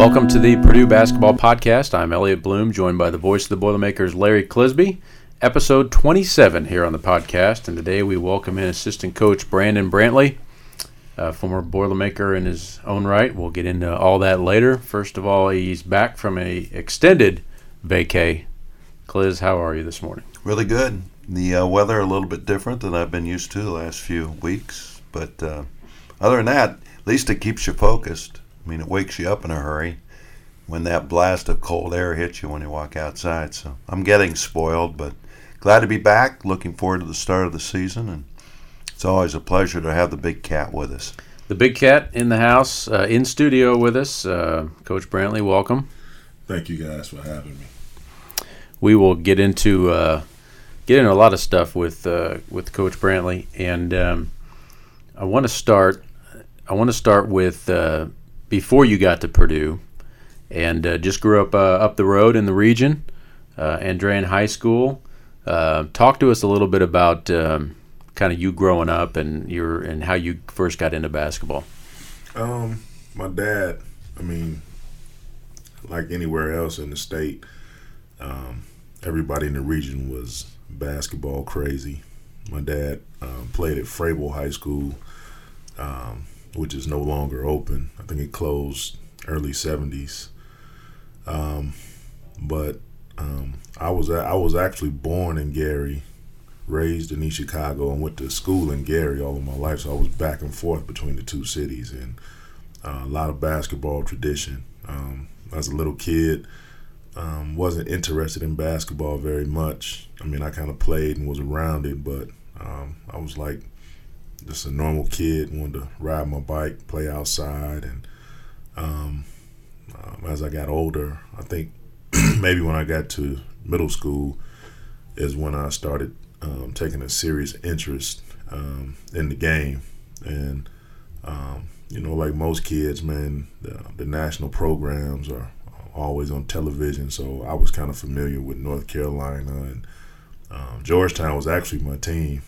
Welcome to the Purdue Basketball Podcast. I'm Elliot Bloom, joined by the voice of the Boilermakers, Larry Clisby. Episode 27 here on the podcast, and today we welcome in assistant coach Brandon Brantley, a former Boilermaker in his own right. We'll get into all that later. First of all, he's back from a extended vacay. Cliz, how are you this morning? Really good. The uh, weather a little bit different than I've been used to the last few weeks, but uh, other than that, at least it keeps you focused. I mean, it wakes you up in a hurry when that blast of cold air hits you when you walk outside. So I'm getting spoiled, but glad to be back. Looking forward to the start of the season, and it's always a pleasure to have the big cat with us. The big cat in the house, uh, in studio with us. Uh, Coach Brantley, welcome. Thank you guys for having me. We will get into uh, get into a lot of stuff with uh, with Coach Brantley, and um, I want to start. I want to start with uh, before you got to Purdue, and uh, just grew up up the road in the region, Andrean High School. talk to us a little bit about um, kind of you growing up and your and how you first got into basketball. Um, my dad. I mean, like anywhere else in the state, um, everybody in the region was basketball crazy. My dad um, played at Froebel High School, um, which is no longer open. I think it closed early '70s. Um, but um, I was I was actually born in Gary, raised in East Chicago, and went to school in Gary all of my life. So I was back and forth between the two cities, and uh, a lot of basketball tradition. Um, as a little kid, um, wasn't interested in basketball very much. I mean, I kind of played and was around it, but um, I was like just a normal kid, wanted to ride my bike, play outside, and um, um as I got older, I think maybe when I got to middle school is when I started um, taking a serious interest um, in the game, and you know, like most kids, man, the, the national programs are always on television, so I was kind of familiar with North Carolina and um, Georgetown was actually my team.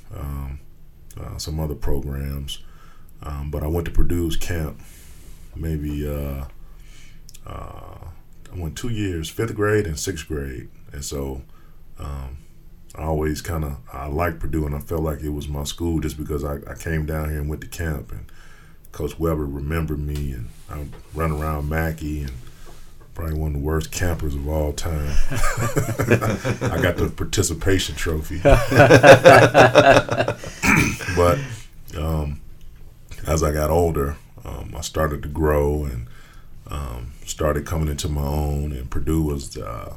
Uh, some other programs, um, but I went to Purdue's camp. Maybe uh, uh, I went two years, fifth grade and sixth grade, and so um, I always kind of I liked Purdue, and I felt like it was my school just because I, I came down here and went to camp, and Coach Weber remembered me, and I run around Mackey and probably one of the worst campers of all time. I got the participation trophy. but um, as I got older, um, I started to grow and um, started coming into my own. And Purdue was uh,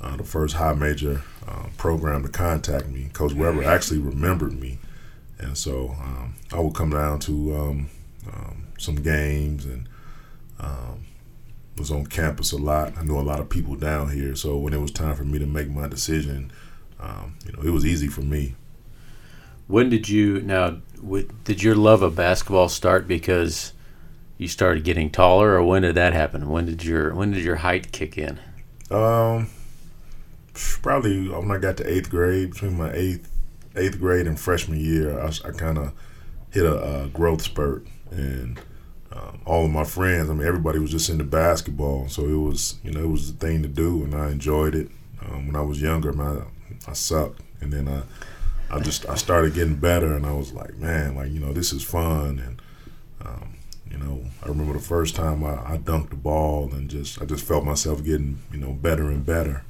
uh, the first high major uh, program to contact me. Coach Weber actually remembered me, and so um, I would come down to um, um, some games and was on campus a lot. I knew a lot of people down here, so when it was time for me to make my decision, um, you know, it was easy for me. When did you now? Did your love of basketball start because you started getting taller, or when did that happen? When did your when did your height kick in? Um, probably when I got to eighth grade. Between my eighth eighth grade and freshman year, I, I kind of hit a, a growth spurt and um, all of my friends, I mean, everybody was just into basketball, so it was, you know, it was the thing to do, and I enjoyed it. Um, when I was younger, man, I, I sucked, and then I, I just, I started getting better, and I was like, man, like you know, this is fun, and um, you know, I remember the first time I, I dunked the ball, and just, I just felt myself getting, you know, better and better,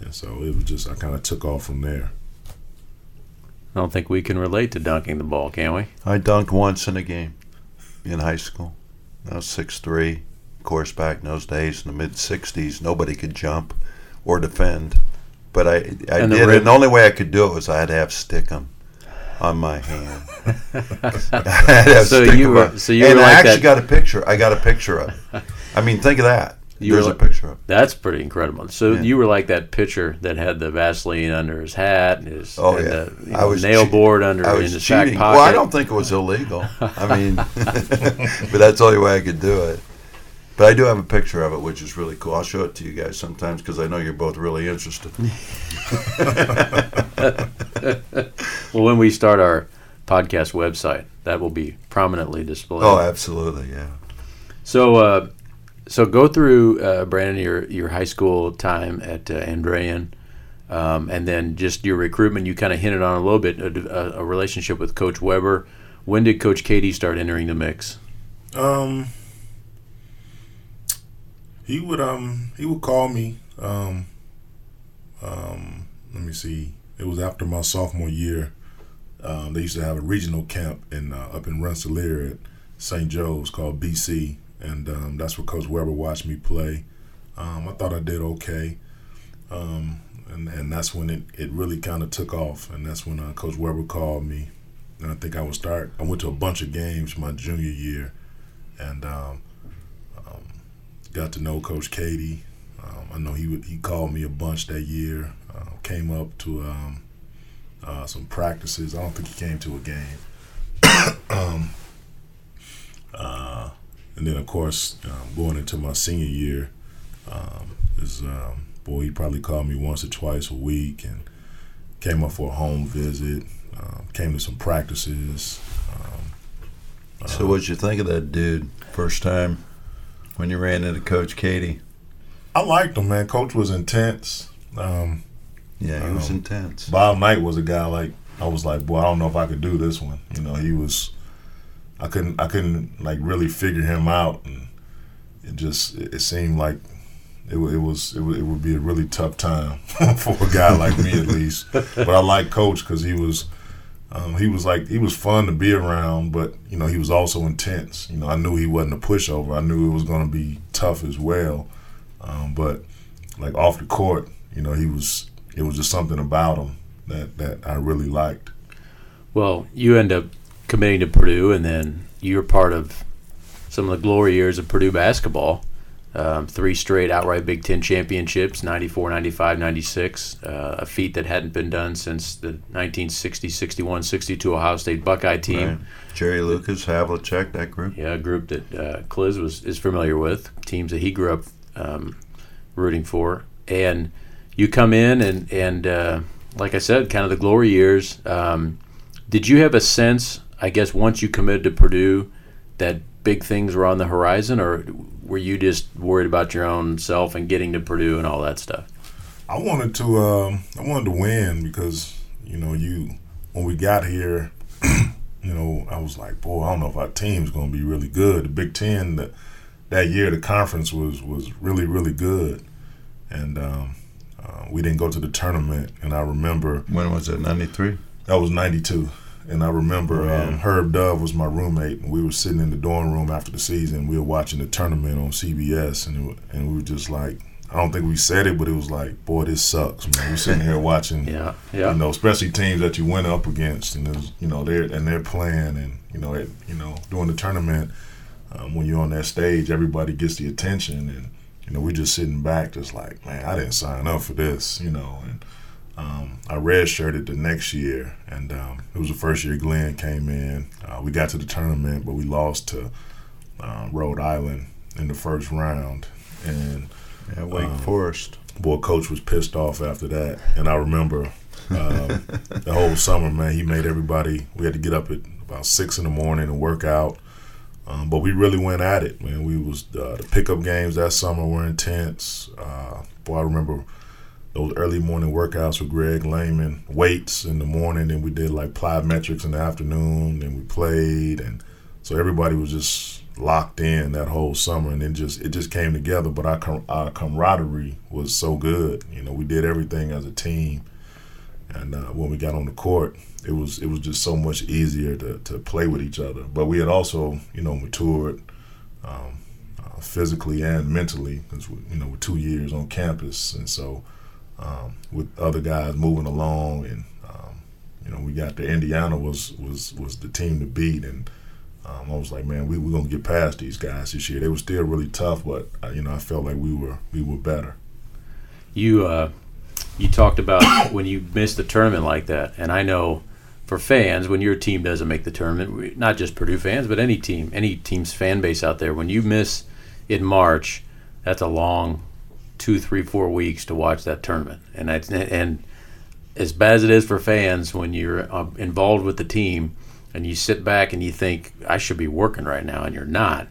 and so it was just, I kind of took off from there. I don't think we can relate to dunking the ball, can we? I dunked once in a game in high school. I was six three. Of course, back in those days, in the mid '60s, nobody could jump or defend. But I, I and did, and the only way I could do it was I had to have stickum on my hand. so you were, so you and were I like actually that. got a picture. I got a picture of. It. I mean, think of that. You There's like, a picture of. That's pretty incredible. So yeah. you were like that pitcher that had the Vaseline under his hat and his oh, and yeah. the you know, I was nail che- board under I in his cheating. back pocket. Well, I don't think it was illegal. I mean, but that's the only way I could do it. But I do have a picture of it, which is really cool. I'll show it to you guys sometimes because I know you're both really interested. well, when we start our podcast website, that will be prominently displayed. Oh, absolutely, yeah. So, uh, so go through uh, Brandon your your high school time at uh, Andrean, um, and then just your recruitment. You kind of hinted on a little bit a, a, relationship with Coach Weber. When did Coach Keady start entering the mix? Um, he would um he would call me. Um, um, let me see. It was after my sophomore year. Um, they used to have a regional camp in uh, up in Rensselaer at St. Joe's called BC, and um, that's where Coach Weber watched me play. Um, I thought I did okay, um, and and that's when it, it really kind of took off, and that's when uh, Coach Weber called me, and I think I would start. I went to a bunch of games my junior year, and um, um, got to know Coach Keady. I know he would, he called me a bunch that year. Uh, came up to uh, some practices. I don't think he came to a game. uh, and then, of course, um, going into my senior year, um, is um, boy, he probably called me once or twice a week and came up for a home visit. Um, came to some practices. Um, so, what'd you think of that dude first time when you ran into Coach Keady? I liked him, man. Coach was intense. Um, yeah, he was intense. Bob Knight was a guy like I was like, boy, I don't know if I could do this one. You know, he was. I couldn't. I couldn't like really figure him out, and it just it, seemed like it, it was it, it would be a really tough time for a guy like me at least. But I like Coach because he was. Um, he was like he was fun to be around, but you know he was also intense. You know I knew he wasn't a pushover. I knew it was going to be tough as well. Um, but like off the court, you know he was it was just something about him that that I really liked. Well, you end up committing to Purdue, and then you're part of some of the glory years of Purdue basketball. Um, three straight outright Big Ten championships 94, 95, 96, uh, a feat that hadn't been done since the 1960, 61, 62 Ohio State Buckeye team. Right. Jerry Lucas, Havlicek, that group. Yeah, a group that uh, Cliz was is familiar with, teams that he grew up um, rooting for. And you come in and and uh, like I said, kind of the glory years. Um, did you have a sense? I guess once you committed to Purdue, that big things were on the horizon, or were you just worried about your own self and getting to Purdue and all that stuff? I wanted to. Um, I wanted to win because you know you when we got here. you know, I was like, boy, I don't know if our team's going to be really good. The Big Ten that that year, the conference was was really really good, and um, uh, we didn't go to the tournament, and I remember when was it? Ninety three. That was ninety two. And I remember oh, um, Herb Dove was my roommate, and we were sitting in the dorm room after the season. We were watching the tournament on CBS, and it, and we were just like, I don't think we said it, but it was like, boy, this sucks, man. We're sitting here watching, yeah, yeah. you know, especially teams that you went up against, and was, you know, they're and they're playing, and you know, it, you know, during the tournament, um, when you're on that stage, everybody gets the attention, and you know, we're just sitting back, just like, man, I didn't sign up for this, you know. And um, I redshirted the next year, and um, it was the first year Glenn came in. Uh, we got to the tournament, but we lost to uh, Rhode Island in the first round, and yeah, Wake um, Forest. Boy, coach was pissed off after that, and I remember um, the whole summer, man. He made everybody. We had to get up at about six in the morning and work out. Um, but we really went at it, man. We was uh, the pickup games that summer were intense. Uh, boy, I remember those early morning workouts with Greg Lehman, weights in the morning, and we did like plyometrics in the afternoon, and we played, and so everybody was just locked in that whole summer, and then just it just came together. But our, our camaraderie was so good, you know. We did everything as a team, and uh, when we got on the court, it was it was just so much easier to, to play with each other. But we had also, you know, matured um, uh, physically and mentally because you know, with two years on campus, and so um, with other guys moving along, and um, you know, we got the Indiana was was was the team to beat, and um, I was like, man, we we're gonna get past these guys this year. They were still really tough, but you know, I felt like we were we were better. You uh, you talked about when you missed the tournament like that, and I know for fans, when your team doesn't make the tournament, not just Purdue fans, but any team, any team's fan base out there, when you miss in March, that's a long two, three, four weeks to watch that tournament. And that's, and as bad as it is for fans, when you're uh, involved with the team and you sit back and you think I should be working right now, and you're not.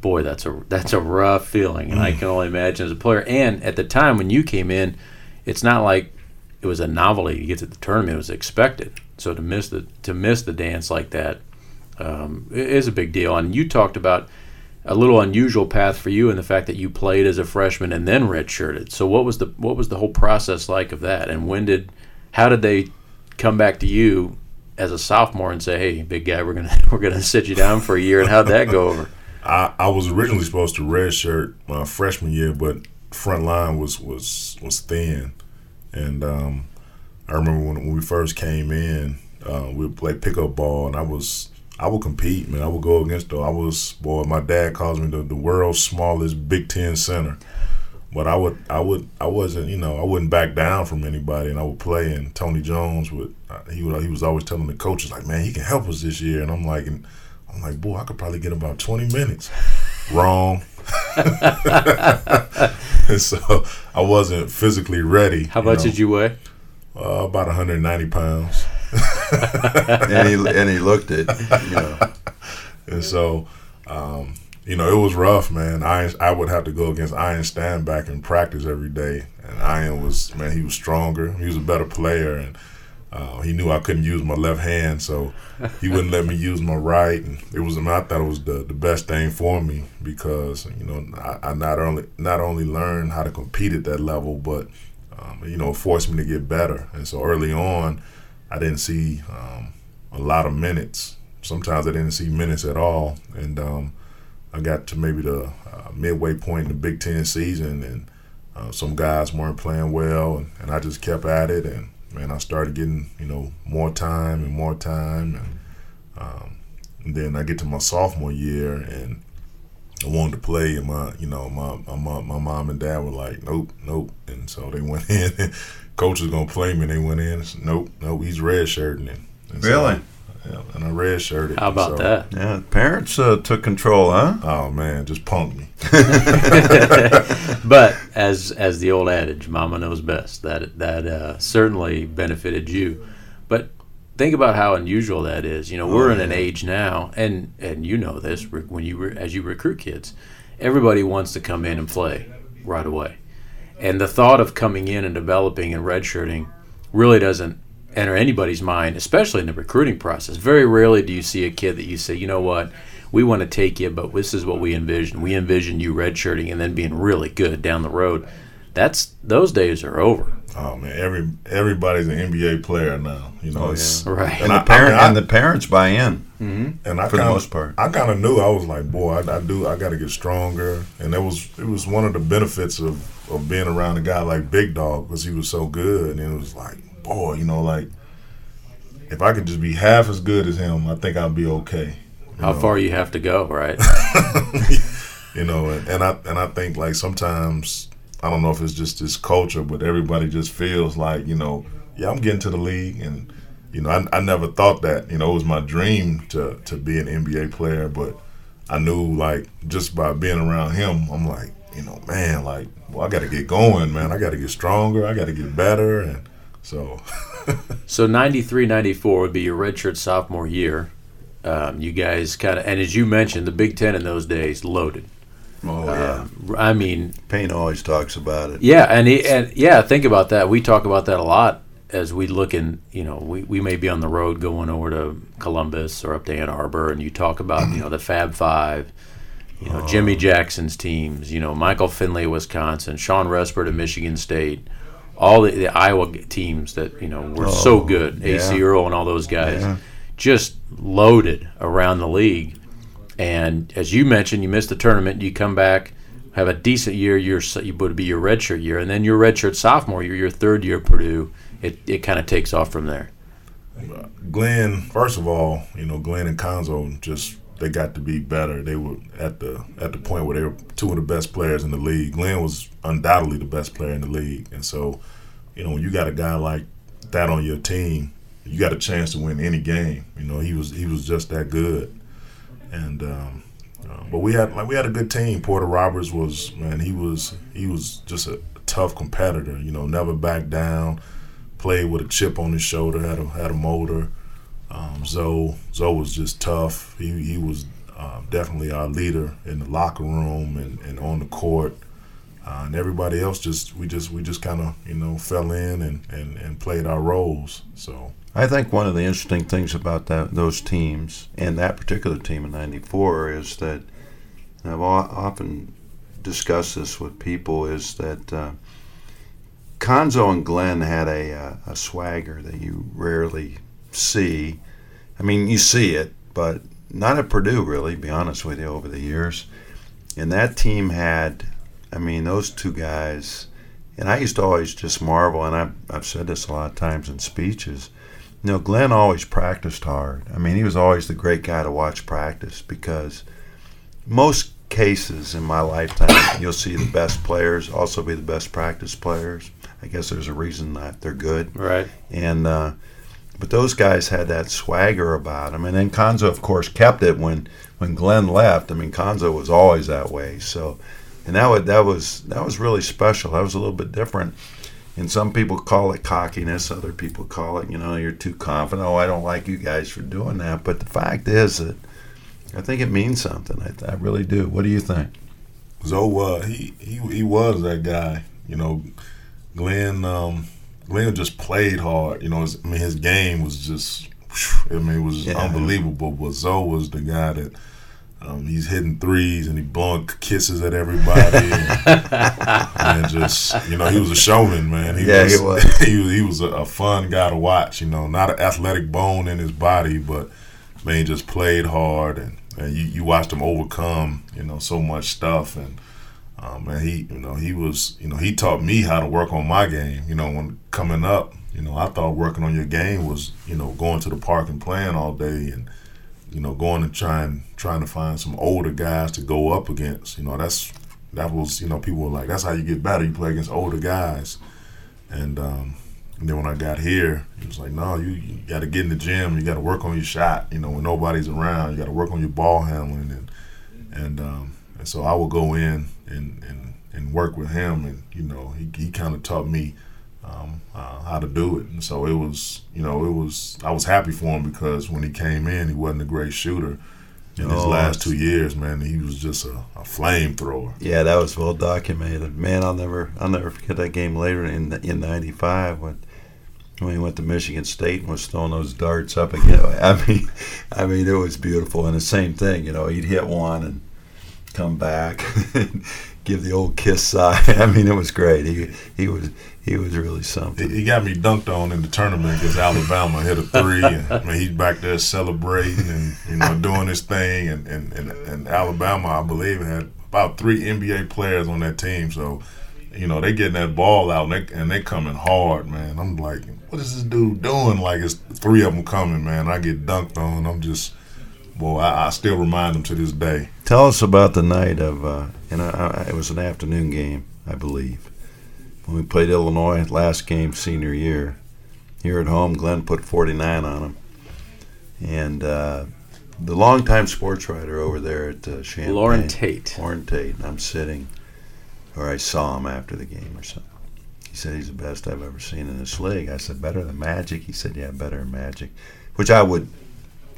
boy, that's a that's a rough feeling, and I can only imagine as a player. And at the time when you came in, it's not like it was a novelty to get to the tournament; it was expected. So to miss the to miss the dance like that um, is a big deal. And you talked about a little unusual path for you in the fact that you played as a freshman and then redshirted. So what was the what was the whole process like of that? And when did how did they come back to you as a sophomore and say, "Hey, big guy, we're gonna we're gonna sit you down for a year"? And how'd that go over? I, I was originally supposed to redshirt my freshman year, but front line was was was thin, and um, I remember when, when we first came in, uh, we would pickup ball, and I was I would compete, man. I would go against them. I was boy. My dad calls me the, the world's smallest Big Ten center, but I would I would I wasn't you know I wouldn't back down from anybody, and I would play. And Tony Jones would uh, he would he was always telling the coaches like, man, he can help us this year, and I'm like. And, I'm like, boy, I could probably get about 20 minutes. Wrong. and so I wasn't physically ready. How much know. did you weigh? Uh, about 190 pounds. and he and he looked it, you know. And so, um, you know, it was rough, man. I I would have to go against Ian Stanback in practice every day, and Iron was man, he was stronger. He was a better player, and uh, he knew I couldn't use my left hand, so he wouldn't let me use my right. And it was, I thought it was the, the best thing for me because you know I, I not only not only learned how to compete at that level, but um, you know forced me to get better. And so early on, I didn't see um, a lot of minutes. Sometimes I didn't see minutes at all, and um, I got to maybe the uh, midway point in the Big Ten season, and uh, some guys weren't playing well, and, and I just kept at it and man, I started getting you know more time and more time, and, um, and then I get to my sophomore year and I wanted to play, and my you know my my my mom and dad were like, nope, nope, and so they went in. Coach is gonna play me. and They went in. Said, nope, nope, he's red shirting it. Really? So, yeah, and I red shirted. How about so, that? Yeah, parents uh, took control, huh? Oh man, just punked me. but as as the old adage, "Mama knows best." That that uh, certainly benefited you. But think about how unusual that is. You know, we're oh, in an age now, and and you know this when you re, as you recruit kids, everybody wants to come in and play right away, and the thought of coming in and developing and redshirting really doesn't enter anybody's mind, especially in the recruiting process. Very rarely do you see a kid that you say, you know what, we want to take you, but this is what we envision. We envision you redshirting and then being really good down the road. That's those days are over. Oh man, every everybody's an NBA player now. You know, oh, yeah. right. And, and the parent I, I, and the parents buy in. Mm-hmm. And I for kinda, the most part, I kind of knew. I was like, boy, I, I do. I got to get stronger. And it was it was one of the benefits of of being around a guy like Big Dog because he was so good. And it was like, boy, you know, like if I could just be half as good as him, I think I'd be okay. How know? far you have to go, right? you know, and, and I and I think like sometimes I don't know if it's just this culture, but everybody just feels like you know, yeah, I'm getting to the league, and you know, I, I never thought that. You know, it was my dream to to be an NBA player, but I knew like just by being around him, I'm like, you know, man, like, well, I got to get going, man. I got to get stronger. I got to get better, and so. so 93, 94 would be your redshirt sophomore year. Um, you guys kind of, and as you mentioned, the Big Ten in those days loaded. Oh yeah. Uh, I mean, Payne always talks about it. Yeah, and he, and yeah, think about that. We talk about that a lot as we look in. You know, we, we may be on the road going over to Columbus or up to Ann Arbor, and you talk about you know the Fab Five. You know, Jimmy oh. Jackson's teams, you know, Michael Finley, Wisconsin, Shawn Respert at Michigan State, all the, the, Iowa teams that you know were oh, so good, yeah. Acie Earl and all those guys, yeah. just loaded around the league. And as you mentioned, you missed the tournament. You come back, have a decent year. You're you would be your redshirt year, and then your redshirt sophomore year, your third year at Purdue. It it kind of takes off from there. Glenn, first of all, you know Glenn and Cuonzo just they got to be better. They were at the at the point where they were two of the best players in the league. Glenn was undoubtedly the best player in the league, and so you know when you got a guy like that on your team, you got a chance to win any game. You know he was he was just that good, and um, uh, but we had like we had a good team. Porter Roberts was man he was he was just a tough competitor. You know never backed down, played with a chip on his shoulder, had a had a motor. Um, Zoe, Zoe was just tough. He he was uh, definitely our leader in the locker room and, and on the court. Uh, and everybody else just we just we just kind of you know fell in and, and, and played our roles. So I think one of the interesting things about that those teams and that particular team in '94 is that I've often discussed this with people is that uh, Cuonzo and Glenn had a, uh, a swagger that you rarely see. I mean, you see it, but not at Purdue, really, be honest with you, over the years. And that team had, I mean, those two guys, and I used to always just marvel, and I've, I've said this a lot of times in speeches. You know, Glenn always practiced hard. I mean, he was always the great guy to watch practice because most cases in my lifetime, you'll see the best players also be the best practice players. I guess there's a reason that they're good. Right. And uh, but those guys had that swagger about them. And then Cuonzo, of course, kept it when when Glenn left. I mean, Cuonzo was always that way. So, and that was that was that was really special. That was a little bit different. And some people call it cockiness. Other people call it, you know, you're too confident. Oh, I don't like you guys for doing that. But the fact is that I think it means something. I, I really do. What do you think? So uh, he he he was that guy. You know, Glenn. Um, Glenn just played hard. You know, his, I mean, his game was just, I mean, it was yeah. unbelievable. But Zoe was the guy that um, he's hitting threes and he blowing kisses at everybody, and, and, just you know, he was a showman, man. He yeah, was, he was. he was. He was a, a, fun guy to watch. You know, not an athletic bone in his body, but man, he just played hard, and, and you, you watched him overcome, you know, so much stuff, and um, and he, you know, he was, you know, he taught me how to work on my game. You know, when coming up, you know, I thought working on your game was, you know, going to the park and playing all day, and you know, going and trying trying to find some older guys to go up against. You know, that's that was, you know, people were like, that's how you get better. You play against older guys, and, um, and then when I got here, he was like, no, you, you got to get in the gym. You got to work on your shot. You know, when nobody's around, you got to work on your ball handling, and and um, and so I would go in and and, and work with him, and you know he, he kind of taught me um, uh, how to do it. And so it was you know it was I was happy for him because when he came in, he wasn't a great shooter. In his oh, last two years, man, he was just a, a flamethrower. Yeah, that was well documented. Man, I'll never, I'll never forget that game later in in '95 when when he went to Michigan State and was throwing those darts up again. I mean, I mean, it was beautiful. And the same thing, you know, he'd hit one and come back, give the old kiss sigh. I mean, it was great. He he was he was really something. He got me dunked on in the tournament because Alabama. Hit a three, and I mean, he's back there celebrating and you know doing his thing. And and, and, and Alabama, I believe, had about three NBA players on that team. So you know they getting that ball out and they, and they coming hard, man. I'm like, what is this dude doing? Like it's three of them coming, man. I get dunked on. I'm just boy, I, I, still remind them to this day. Tell us about the night of, uh, and I, I, it was an afternoon game, I believe, when we played Illinois last game senior year. Here at home, Glenn put 49 on them, and uh, the longtime sports writer over there at uh, Champaign, Loren Tate. Loren Tate. And I'm sitting, or I saw him after the game or something. He said he's the best I've ever seen in this league. I said better than Magic. He said yeah, better than Magic, which I would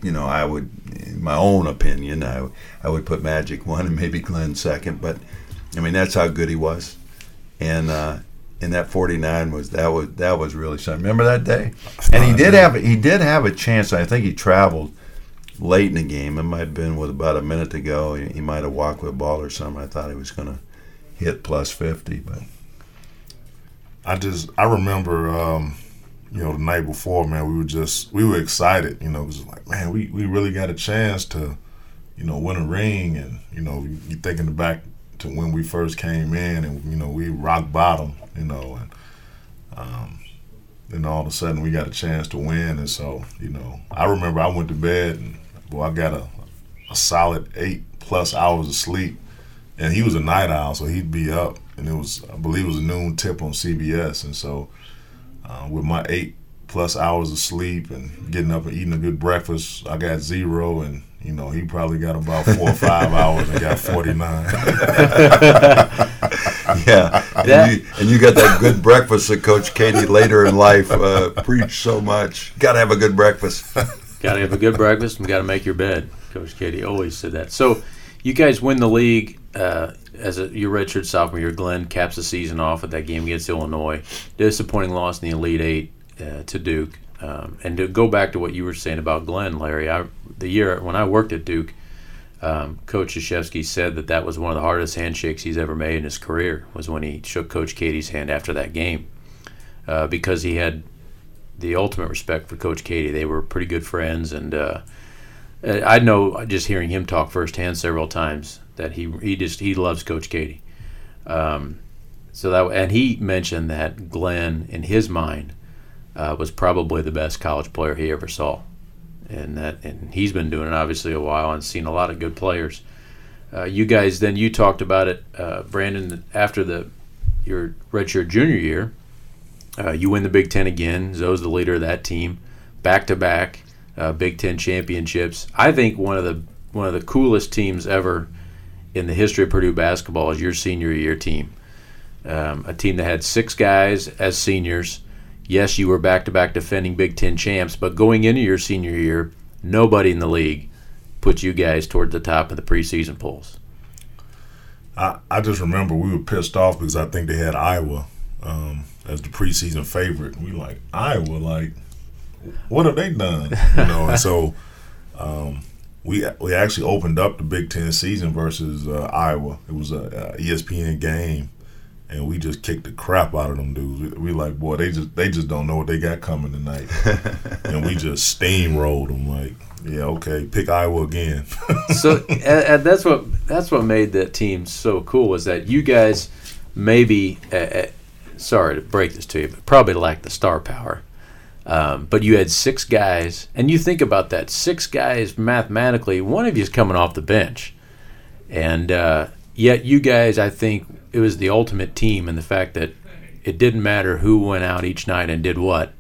you know, I would, in my own opinion, I, I would put Magic one and maybe Glenn second. But I mean, that's how good he was. And uh, and that 49 was that was that was really something. Remember that day? And he did have he did have a chance. I think he traveled late in the game. It might have been with about a minute to go. He, he might have walked with a ball or something. I thought he was going to hit plus 50, but I just I remember. Um, you know, the night before, man, we were just we were excited. You know, it was like, man, we, we really got a chance to, you know, win a ring, and you know, you thinking back to when we first came in, and you know, we rock bottom, you know, and um, then all of a sudden we got a chance to win, and so you know, I remember I went to bed and boy, I got a a solid eight plus hours of sleep, and he was a night owl, so he'd be up, and it was I believe it was noon tip on CBS, and so uh, with my eight plus hours of sleep and getting up and eating a good breakfast, I got zero, and you know he probably got about four or five hours and got forty nine. yeah, and you, and you, got that good breakfast that Coach Keady later in life uh, preached so much. Got to have a good breakfast. got to have a good breakfast and got to make your bed. Coach Keady always said that. So, you guys win the league uh, as a your redshirt sophomore year. Glenn caps the season off with that game against Illinois. Disappointing loss in the Elite Eight uh, to Duke. Um, and to go back to what you were saying about Glenn, Larry, I, the year when I worked at Duke, um, Coach Krzyzewski said that that was one of the hardest handshakes he's ever made in his career. Was when he shook Coach Keady's hand after that game, uh, because he had the ultimate respect for Coach Keady. They were pretty good friends, and uh, I know just hearing him talk firsthand several times that he he just he loves Coach Keady. Um, so that and he mentioned that Glenn, in his mind, uh, was probably the best college player he ever saw, and that and he's been doing it obviously a while and seen a lot of good players. Uh, you guys, then you talked about it, uh, Brandon, after the your redshirt junior year. Uh, you win the Big Ten again. Zoe's the leader of that team, back to back Big Ten championships. I think one of the one of the coolest teams ever in the history of Purdue basketball is your senior year team. Um, a team that had six guys as seniors yes, you were back to back defending Big Ten champs, but going into your senior year, nobody in the league put you guys toward the top of the preseason polls. I, I just remember we were pissed off because I think they had Iowa um, as the preseason favorite. We like Iowa, like what have they done? You know, and so um, we we actually opened up the Big Ten season versus uh, Iowa. It was a, a ESPN game, and we just kicked the crap out of them dudes. We, we like, boy, they just they just don't know what they got coming tonight, and we just steamrolled them. Like, yeah, okay, pick Iowa again. so and, and, that's what that's what made that team so cool was that you guys maybe, uh, sorry to break this to you, but probably lacked the star power. Um, but you had six guys, and you think about that six guys mathematically. One of you is coming off the bench, and uh, yet you guys, I think, it was the ultimate team in the fact that it didn't matter who went out each night and did what.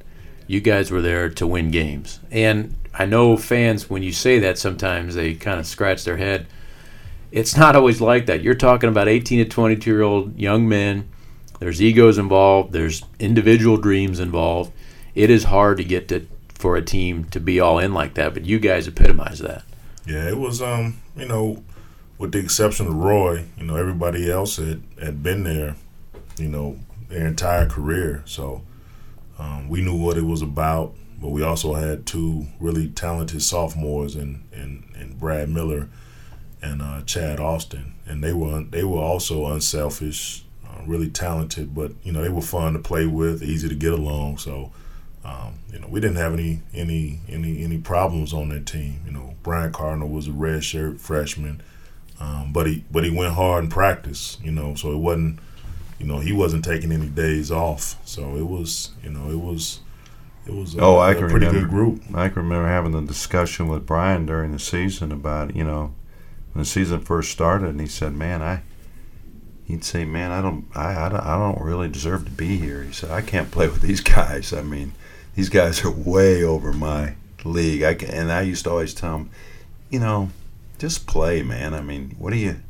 You guys were there to win games. And I know fans, when you say that, sometimes they kind of scratch their head. It's not always like that. You're talking about 18 to 22 year old young men. There's egos involved. There's individual dreams involved. It is hard to get to for a team to be all in like that, but you guys epitomize that. Yeah, it was. Um, you know, with the exception of Roy, you know, everybody else had, had been there, you know, their entire career. So um, we knew what it was about, but we also had two really talented sophomores and in, in Brad Miller and uh, Chad Austin, and they were they were also unselfish, uh, really talented, but you know they were fun to play with, easy to get along. So. Um, you know, we didn't have any any any any problems on that team. You know, Brian Cardinal was a red shirt freshman. Um, but he but he went hard in practice, you know, so it wasn't you know, he wasn't taking any days off. So it was, you know, it was it was a, oh, I can pretty remember, good group. I can remember having the discussion with Brian during the season about, you know, when the season first started and he said, "Man, I he'd say, "Man, I don't I, I don't, I don't really deserve to be here." He said, "I can't play with these guys. I mean, these guys are way over my league." I can, and I used to always tell him, you know, just play, man. I mean, what do you?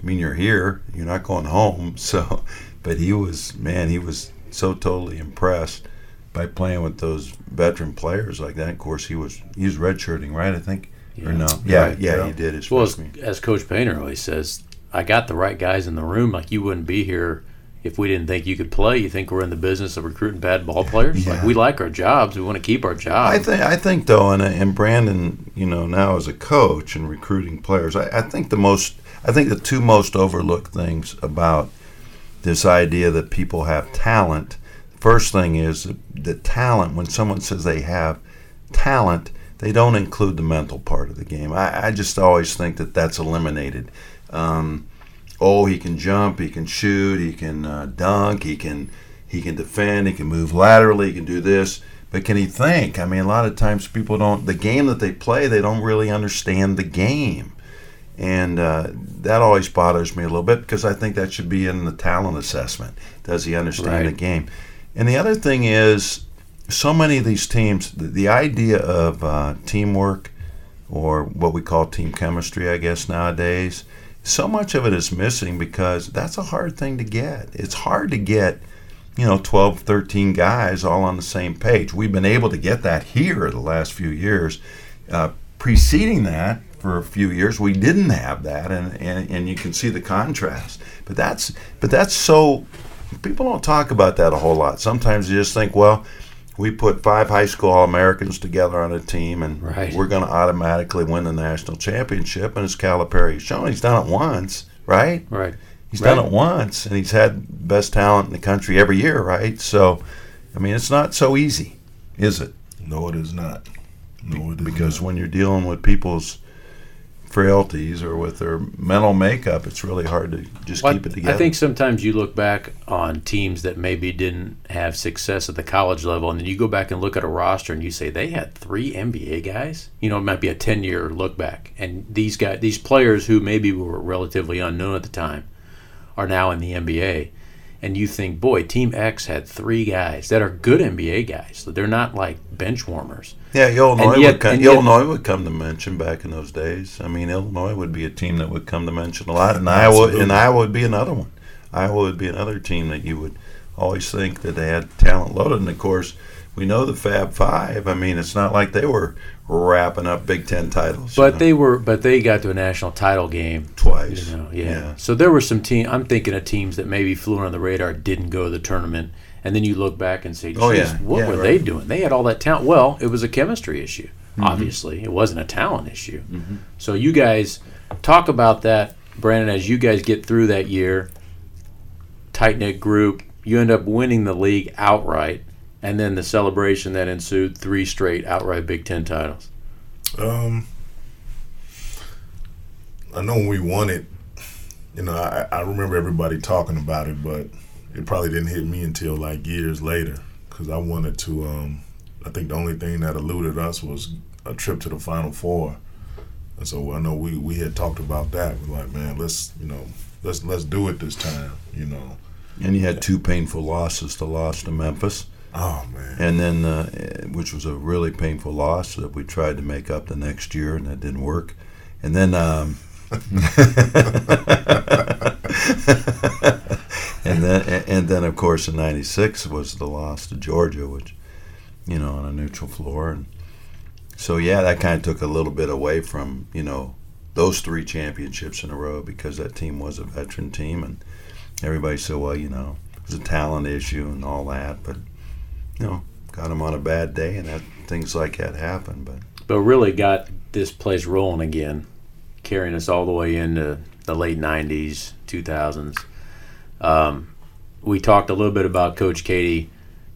I mean, you're here. You're not going home. So, but he was, man, he was so totally impressed by playing with those veteran players like that. Of course, he was he was redshirting, right? I think. Yeah. Or no? Yeah, Right. yeah, Yeah. he did. His Well, as, as Coach Painter always says, I got the right guys in the room. Like you wouldn't be here if we didn't think you could play. You think we're in the business of recruiting bad ball players? Like we like our jobs. We want to keep our jobs. I think I think though, and and Brandon, you know, now as a coach and recruiting players, I, I think the most, I think the two most overlooked things about this idea that people have talent. First thing is that, that talent. When someone says they have talent, they don't include the mental part of the game. I, I just always think that that's eliminated. Um, oh, he can jump, he can shoot, he can uh, dunk, he can he can defend, he can move laterally, he can do this. But can he think? I mean, a lot of times people don't. The game that they play, they don't really understand the game, and uh, that always bothers me a little bit because I think that should be in the talent assessment. Does he understand the game? And the other thing is, so many of these teams, the, the idea of uh, teamwork, or what we call team chemistry, I guess nowadays, so much of it is missing because that's a hard thing to get. It's hard to get, you know, 12, 13 guys all on the same page. We've been able to get that here the last few years. uh, preceding that for a few years we didn't have that and, and, and you can see the contrast but that's but that's so people don't talk about that a whole lot sometimes you just think well we put five high school all americans together on a team and Right. we're going to automatically win the national championship and it's calipari has shown he's done it once right Right. He's Right. done it once, and he's had best talent in the country every year, right? So, I mean, it's not so easy, is it? No, it is not. No, it is Because not. when you're dealing with people's frailties or with their mental makeup, it's really hard to just Well, keep it together. I think sometimes you look back on teams that maybe didn't have success at the college level, and then you go back and look at a roster and you say they had three NBA guys. You know, it might be a ten-year look back, and these guys, these players who maybe were relatively unknown at the time, are now in the NBA. And you think, boy, Team X had three guys that are good NBA guys. So they're not like bench warmers. Yeah, Illinois yet- would come, yet- Illinois would come to mention back in those days. I mean, Illinois would be a team that would come to mention a lot, and Iowa and Iowa would be another one. Iowa would be another team that you would always think that they had talent loaded. And of course, we know the Fab Five. I mean, it's not like they were wrapping up Big Ten titles. you But know, they were, but they got to a national title game twice. You know, yeah. Yeah. So there were some team. I'm thinking of teams that maybe flew under the radar, didn't go to the tournament, and then you look back and say, Oh, yeah. what Yeah, were right. they doing? They had all that talent." Well, it was a chemistry issue. Mm-hmm. Obviously, it wasn't a talent issue. So you guys talk about that, Brandon, as you guys get through that year. Tight knit group. You end up winning the league outright, and then the celebration that ensued: three straight outright Big Ten titles. Um, I know when we won it, you know, I, I remember everybody talking about it, but it probably didn't hit me until like years later because I wanted to. Um, I think the only thing that eluded us was a trip to the Final Four, and so I know we, we had talked about that. We're like, man, let's you know, let's let's do it this time. You know, And you had two painful losses: the loss to Memphis, oh man, and then uh, which was a really painful loss that we tried to make up the next year, and that didn't work. And then, um, and then, and then, of course, in '96 was the loss to Georgia, which you know on a neutral floor, and so yeah, that kind of took a little bit away from you know those three championships in a row because that team was a veteran team, and everybody said, well, you know, it was a talent issue and all that, but you know, got them on a bad day, and that things like that happen. But but really got this place rolling again, carrying us all the way into the late '90s, 2000s. Um, we talked a little bit about Coach Keady.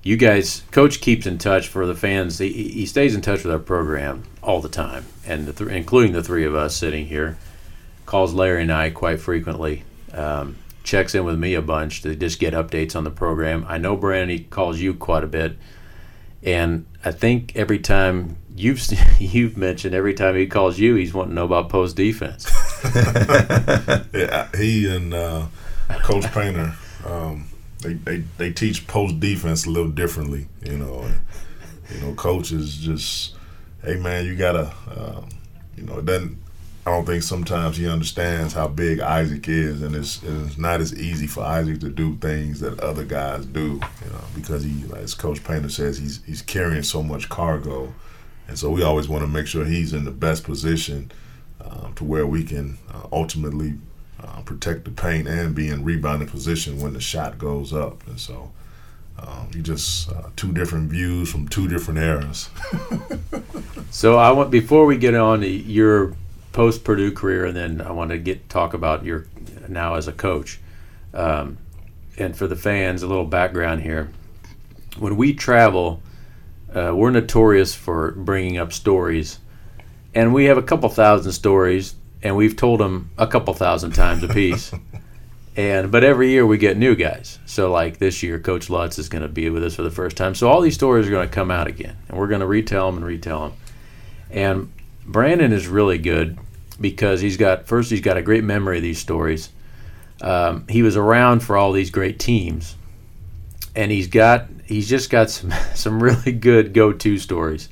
You guys, Coach keeps in touch for the fans. He, he stays in touch with our program all the time, and the th- including the three of us sitting here. Calls Larry and I quite frequently. Um, checks in with me a bunch to just get updates on the program. I know Brandon he calls you quite a bit, and I think every time you've you've mentioned every time he calls you, he's wanting to know about post defense. yeah, he and uh, Coach Painter, um, they, they they teach post defense a little differently. You know, and, you know, coach is just, hey man, you gotta, um, you know, it doesn't. I don't think sometimes he understands how big Isaac is, and it's, it's not as easy for Isaac to do things that other guys do, you know, because he, as Coach Painter says, he's he's carrying so much cargo, and so we always want to make sure he's in the best position um, to where we can uh, ultimately uh, protect the paint and be in rebounding position when the shot goes up. And so um, you just uh, two different views from two different eras. So I want before we get on to your post Purdue career, and then I want to get talk about your now as a coach. Um, and for the fans, a little background here. When we travel, uh, we're notorious for bringing up stories, and we have a couple thousand stories, and we've told them a couple thousand times apiece. and but every year we get new guys. So like this year, Coach Lutz is going to be with us for the first time. So all these stories are going to come out again, and we're going to retell them and retell them. And Brandon is really good because he's got first he's got a great memory of these stories. Um, he was around for all these great teams, and he's got he's just got some some really good go-to stories.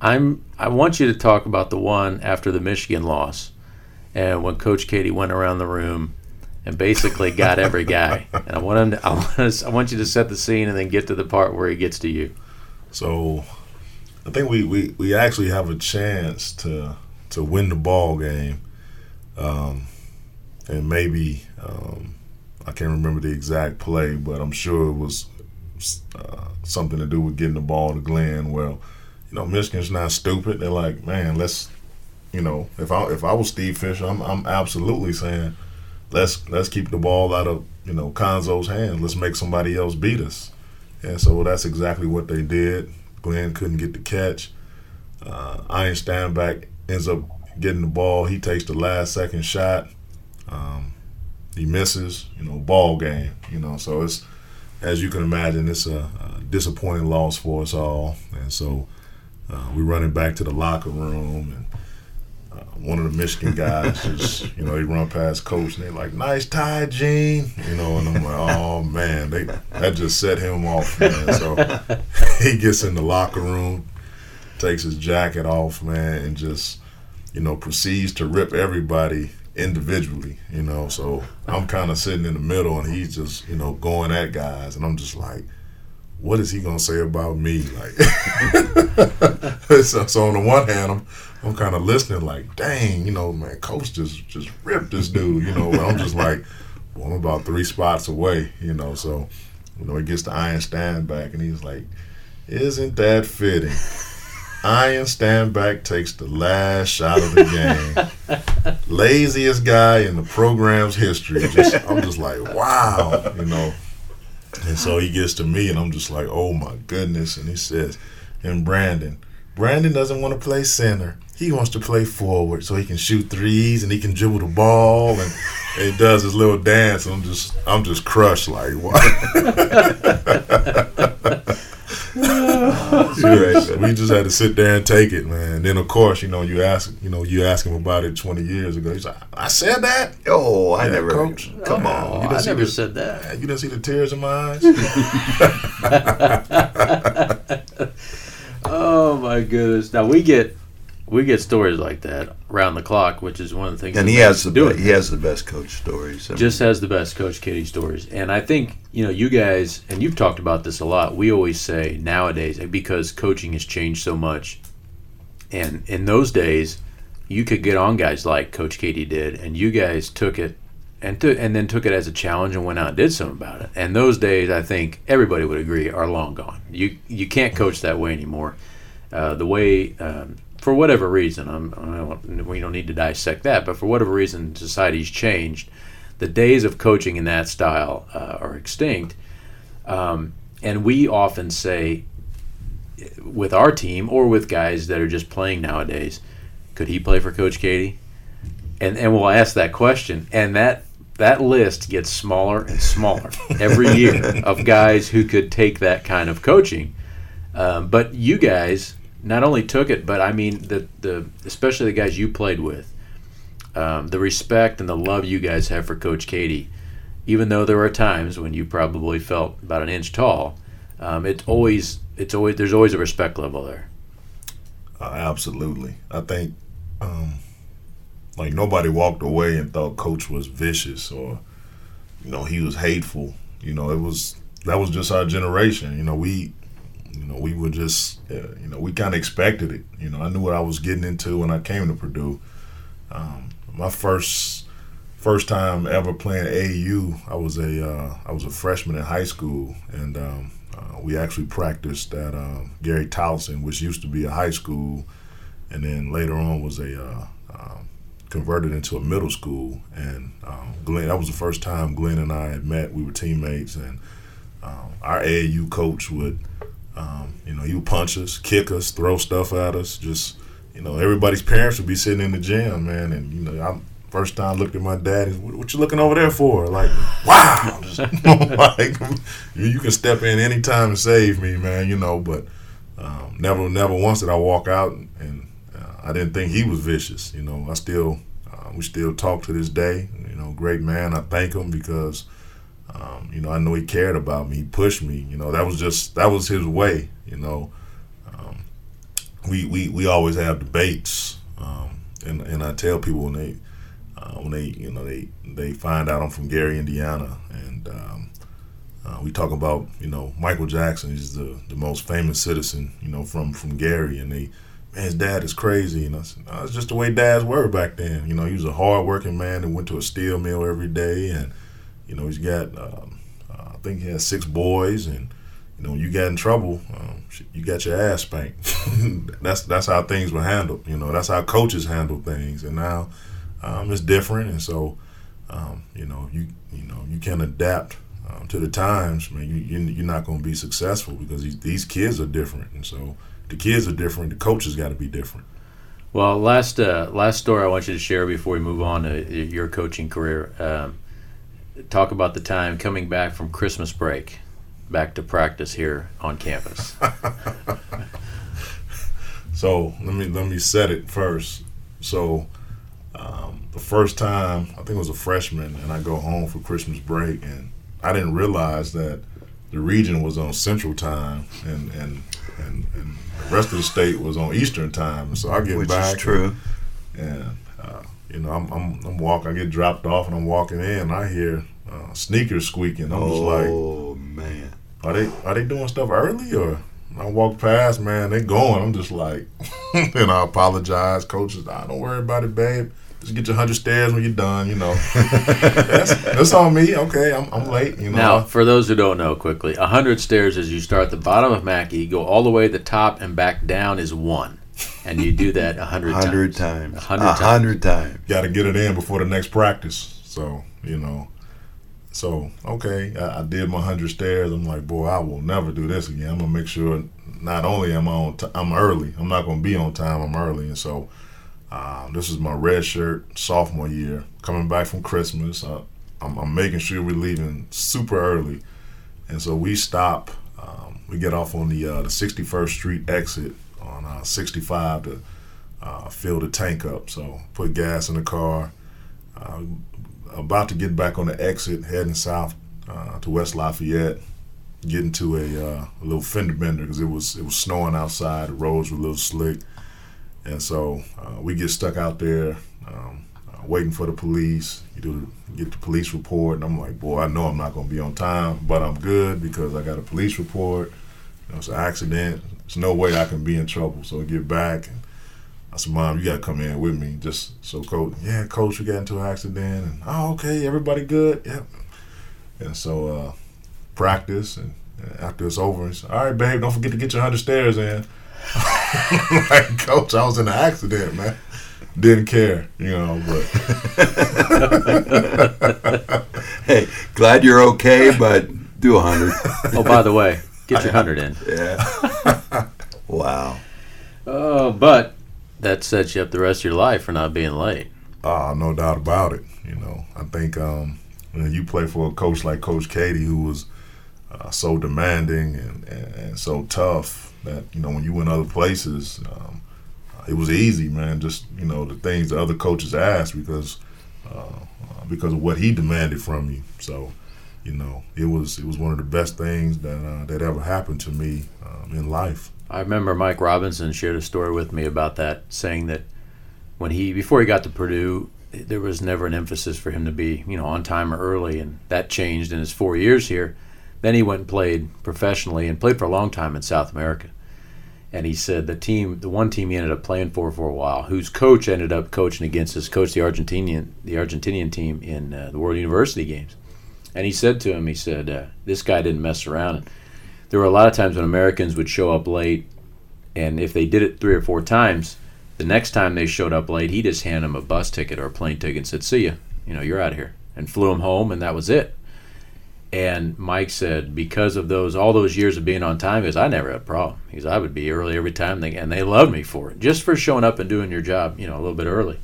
I'm I want you to talk about the one after the Michigan loss, and when Coach Keady went around the room and basically got every guy. And I want him to, I want, us, I want you to set the scene and then get to the part where he gets to you. So I think we, we, we actually have a chance to to win the ball game, um, and maybe um, I can't remember the exact play, but I'm sure it was uh, something to do with getting the ball to Glenn. Well, you know, Michigan's not stupid. They're like, man, let's, you know, if I if I was Steve Fisher, I'm I'm absolutely saying, let's let's keep the ball out of you know Cuonzo's hands. Let's make somebody else beat us. And so that's exactly what they did. Glenn couldn't get the catch. Uh, Ian Stanback ends up getting the ball. He takes the last second shot. Um, he misses. You know, ball game. You know, so it's as you can imagine, it's a, a disappointing loss for us all. And so uh, we're running back to the locker room and. One of the Michigan guys just, you know, he run past coach and they're like, "Nice tie, Gene," you know, and I'm like, "Oh man, they that just set him off, man." So he gets in the locker room, takes his jacket off, man, and just you know proceeds to rip everybody individually. You know, so I'm kind of sitting in the middle, and he's just you know going at guys, and I'm just like. What is he gonna say about me? Like, so, so on the one hand, I'm I'm kind of listening, like, dang, you know, man, coach just just ripped this dude, you know. I'm just like, well, I'm about three spots away, you know. So, you know, he gets the Ian Stanback, and he's like, isn't that fitting? Ian Stanback takes the last shot of the game. Laziest guy in the program's history. Just, I'm just like, wow, you know. And so he gets to me, and I'm just like, oh my goodness. And he says, and Brandon, Brandon doesn't want to play center. He wants to play forward so he can shoot threes and he can dribble the ball and, and he does his little dance. And I'm just I'm just crushed like what? we just had to sit there and take it, man. And then of course, you know, you ask, you know, you ask him about it 20 years ago. He's like, "I said that." Oh, I Yeah, never. coach. Come Oh, on. didn't I see never the- said that. You didn't see the tears in my eyes. Oh my goodness! Now we get we get stories like that round the clock, which is one of the things. And he has the do it. he has the best coach stories. I mean, just has the best Coach Keady stories. And I think, you know, you guys, and you've talked about this a lot, we always say nowadays, eh, because coaching has changed so much. And in those days, you could get on guys like Coach Keady did, and you guys took it and, took and then took it as a challenge and went out and did something about it. And those days, I think everybody would agree, are long gone. You, you can't coach that way anymore. Uh, the way, um, for whatever reason, I'm, I don't, we don't need to dissect that, but for whatever reason, society's changed the days of coaching in that style uh, are extinct. Um, and we often say, with our team or with guys that are just playing nowadays, could he play for Coach Keady? And and we'll ask that question, and that that list gets smaller and smaller every year of guys who could take that kind of coaching. Um, but you guys not only took it, but I mean the the especially the guys you played with um, the respect and the love you guys have for Coach Keady, even though there are times when you probably felt about an inch tall, um, it's always it's always there's always a respect level there. Uh, absolutely. I think um, like nobody walked away and thought coach was vicious or you know he was hateful. You know it was that was just our generation. You know we you know we were just uh, you know we kind of expected it. You know I knew what I was getting into when I came to Purdue. Um, my first first time ever playing AU, I was a uh, I was a freshman in high school and. Um, uh, we actually practiced at uh, Gary Tolleston, which used to be a high school, and then later on was a uh, um, converted into a middle school. And um, Glenn, that was the first time Glenn and I had met. We were teammates, and um, our AAU coach would, um, you know, would punch us, kick us, throw stuff at us. Just, you know, everybody's parents would be sitting in the gym, man, and you know, I'm first time I looked at my dad. What, what you looking over there for? Like, wow, like you, you can step in anytime and save me, man. You know, but um, never, never once did I walk out and, and uh, I didn't think he was vicious. You know, I still, uh, we still talk to this day. You know, great man. I thank him because, um, you know, I know he cared about me. He pushed me. You know, that was just that was his way. You know, um, we we we always have debates, um, and and I tell people when they uh, when they you know they they find out I'm from Gary, Indiana, and um, Uh, we talk about you know Michael Jackson is the, the most famous citizen you know from from Gary, and they man his dad is crazy. And I said, no, it's just the way dads were back then. You know, he was a hard working man and went to a steel mill every day, and you know he's got um, uh, I think he has six boys, and you know you got in trouble, um, you got your ass spanked. that's that's how things were handled. You know, that's how coaches handle things, and now um, it's different, and so. Um, you know, you you know, you can adapt um, to the times, man, you, you are not going to be successful because these, these kids are different, and so the kids are different. The coaches got to be different. Well, last uh, last story I want you to share before we move on to your coaching career. Um, talk about the time coming back from Christmas break, back to practice here on campus. so let me let me set it first. So um, the first time I think it was a freshman, and I go home for Christmas break, and I didn't realize that the region was on Central Time and and and, and the rest of the state was on Eastern Time. So I get Which back. Which is true. And, uh, you know, I'm, I'm I'm walking. I get dropped off and I'm walking in. I hear uh, sneakers squeaking. I'm oh, just like, oh man, are they are they doing stuff early or? I walk past, man, they going. I'm just like, and I apologize, coaches. I don't worry about it, babe. Just get your hundred stairs when you're done. You know, that's, that's on me. Okay, I'm, I'm late. You know. Now, for those who don't know, quickly, hundred stairs is you start at the bottom of Mackey, go all the way to the top, and back down is one, and you do that a hundred times. Hundred times. A hundred times. times. Got to get it in before the next practice. So you know. So okay, I, I did my hundred stairs. I'm like, boy, I will never do this again. I'm gonna make sure not only am I on, t- I'm early. I'm not gonna be on time. I'm early, and so um, this is my red shirt sophomore year, coming back from Christmas. Uh, I'm, I'm, making sure we're leaving super early, and so we stop. Um, we get off on the uh, the 61st Street exit on uh, 65 to uh, fill the tank up. So put gas in the car. Uh, about to get back on the exit, heading south uh, to West Lafayette. Getting to a, a little fender bender because it was it was snowing outside. The roads were a little slick and so uh, we get stuck out there um, uh, waiting for the police. You do get the police report, and I'm like, boy, I know I'm not going to be on time, but I'm good because I got a police report. You know, it's an accident. There's no way I can be in trouble. So I get back, and I said, Mom, you got to come in with me just so coach. Yeah, coach, we got into an accident, and oh, okay, everybody good. Yep. And so uh, practice, and after it's over, it's all right, babe. Don't forget to get your hundred stairs in. like, coach, I was in an accident, man. Didn't care, you know, but. hey, glad you're okay, but do a hundred. oh, by the way, get your hundred in. Yeah. wow. Oh, but that sets you up the rest of your life for not being late. Ah, uh, no doubt about it. You know, I think um, you, know, you play for a coach like Coach Keady, who was uh, so demanding and, and, and so tough that you know when you went other places, um, it was easy, man. Just you know the things the other coaches asked because uh, because of what he demanded from you. So you know it was it was one of the best things that uh, that ever happened to me um, in life. I remember Mike Robinson shared a story with me about that, saying that when he before he got to Purdue, there was never an emphasis for him to be you know on time or early, and that changed in his four years here. Then he went and played professionally and played for a long time in South America and he said the team, the one team he ended up playing for for a while, whose coach ended up coaching against his coach, the Argentinian, the Argentinian team in uh, the World University games, and he said to him, he said, uh, "This guy didn't mess around." There were a lot of times when Americans would show up late, and if they did it three or four times, the next time they showed up late, he just handed them a bus ticket or a plane ticket and said, "See ya, you know, you're out of here," and flew them home, and that was it. And Mike said, because of those all those years of being on time, because I never had a problem. Because I would be early every time, they, and they loved me for it, just for showing up and doing your job, you know, a little bit early.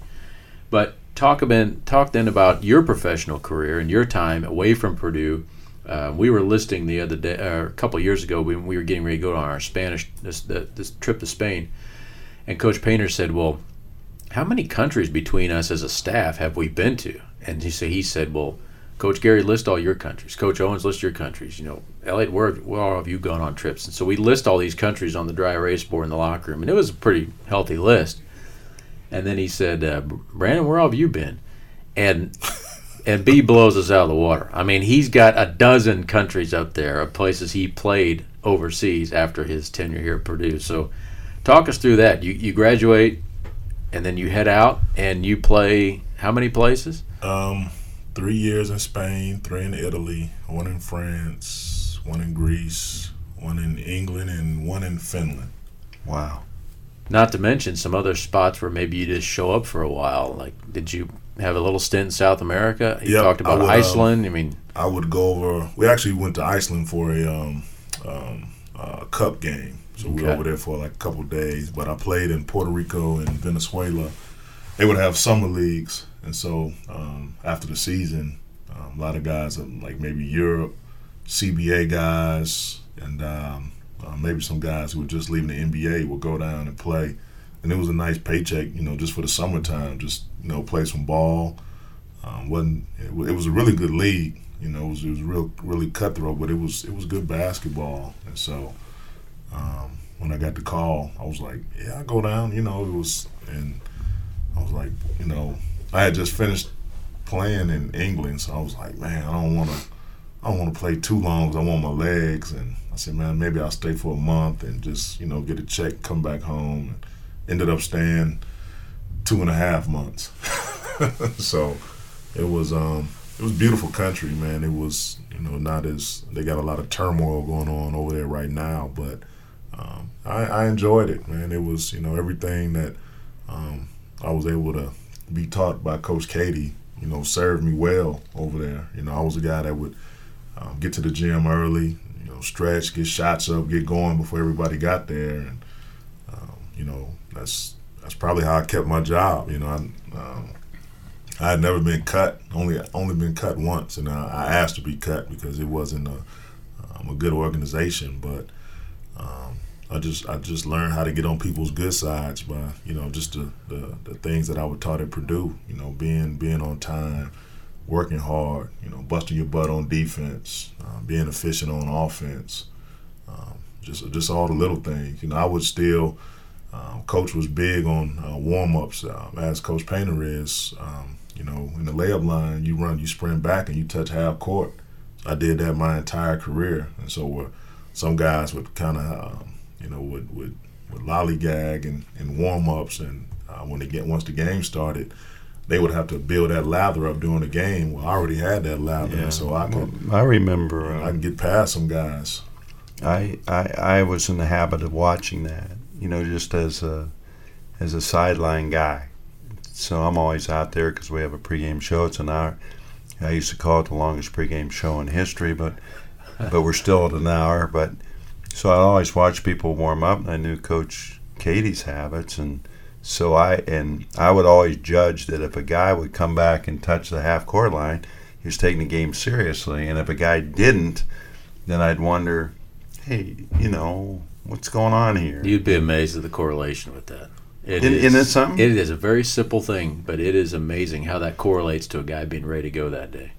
But talk about talk then about your professional career and your time away from Purdue. Uh, we were listing the other day, uh, a couple years ago, when we were getting ready to go on our Spanish this the, this trip to Spain, and Coach Painter said, "Well, how many countries between us as a staff have we been to?" And he said, "He said, well." Coach Gary, list all your countries. Coach Owens, list your countries. You know, Elliot, where, where have you gone on trips? And so we list all these countries on the dry erase board in the locker room, and it was a pretty healthy list. And then he said, uh, Brandon, where have you been? And and B blows us out of the water. I mean, he's got a dozen countries up there of places he played overseas after his tenure here at Purdue. So, talk us through that. You you graduate, and then you head out and you play how many places? Um, three years in Spain, three in Italy, one in France, one in Greece, one in England, and one in Finland. Wow. Not to mention some other spots where maybe you just show up for a while. Like, did you have a little stint in South America? You Yep, talked I about would, um, Iceland. I mean, I would go over. We actually went to Iceland for a um, um, uh, cup game, so we were over there for like a couple days. But I played in Puerto Rico and Venezuela. They would have summer leagues, and so um, after the season, um, a lot of guys like maybe Europe, CBA guys, and um, uh, maybe some guys who were just leaving the NBA would go down and play. And it was a nice paycheck, you know, just for the summertime, just you know, play some ball. Um, wasn't it, it was a really good league. You know, it was, it was real really cutthroat, but it was it was good basketball. And so um, when I got the call, I was like, yeah, I go down. You know, it was and I was like, you know, I had just finished playing in England, so I was like, man, I don't want to. I don't want to play too long I want my legs. And I said, man, maybe I'll stay for a month and just, you know, get a check, come back home. Ended up staying two and a half months. so it was um it was beautiful country, man. It was you know not as they got a lot of turmoil going on over there right now, but um, I, I enjoyed it, man. It was you know everything that um, I was able to be taught by Coach Keady. You know, served me well over there. You know, I was a guy that would um, get to the gym early, know, stretch, get shots up, get going before everybody got there, and um, you know that's that's probably how I kept my job. You know, I um, I had never been cut, only only been cut once, and I, I asked to be cut because it wasn't a um, a good organization, but. Um, I just I just learned how to get on people's good sides by you know just the, the, the things that I was taught at Purdue. You know, being being on time, working hard. You know, busting your butt on defense, uh, being efficient on offense. Um, just just all the little things. You know, I would still. Um, Coach was big on uh, warm ups, um, as Coach Painter is. Um, you know, in the layup line, you run, you sprint back, and you touch half court. I did that my entire career, and so some guys would kind of, um, you know, would would, would lollygag and, and warm ups, and uh, when they get once the game started, they would have to build that lather up during the game. Well, I already had that lather, Yeah. so I could I remember. I Uh, can get past some guys. I, I I was in the habit of watching that. You know, just as a as a sideline guy. So I'm always out there because we have a pregame show. It's an hour. I used to call it the longest pregame show in history, but but we're still at an hour. But so I always watch people warm up. And I knew Coach Keady's habits, and so I and I would always judge that if a guy would come back and touch the half court line, he was taking the game seriously, and if a guy didn't, then I'd wonder, hey, you know, what's going on here? You'd be amazed at the correlation with that. It Isn't- is- isn't it something? It is a very simple thing, but it is amazing how that correlates to a guy being ready to go that day.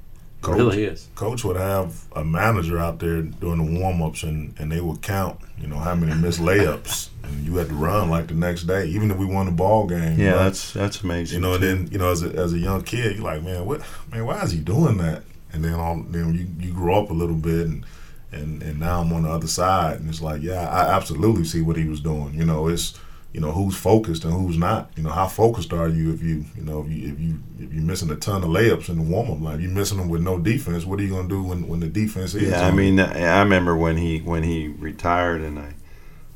Coach, really is. Coach would have a manager out there doing the warm ups, and, and they would count, you know, how many missed layups, and you had to run like the next day, even if we won the ball game. yeah, that's that's amazing. you know, and then you know, as a, as a young kid, you're like, man, what, man, why is he doing that? And then all, then you you grow up a little bit, and and and now I'm on the other side, and it's like, yeah, I absolutely see what he was doing. You know, it's you know who's focused and who's not. You know, how focused are you if you you know if you if you if you're missing a ton of layups in the warm up line, you're missing them with no defense. What are you gonna do when when the defense is? Yeah, I mean, I remember when he when he retired, and I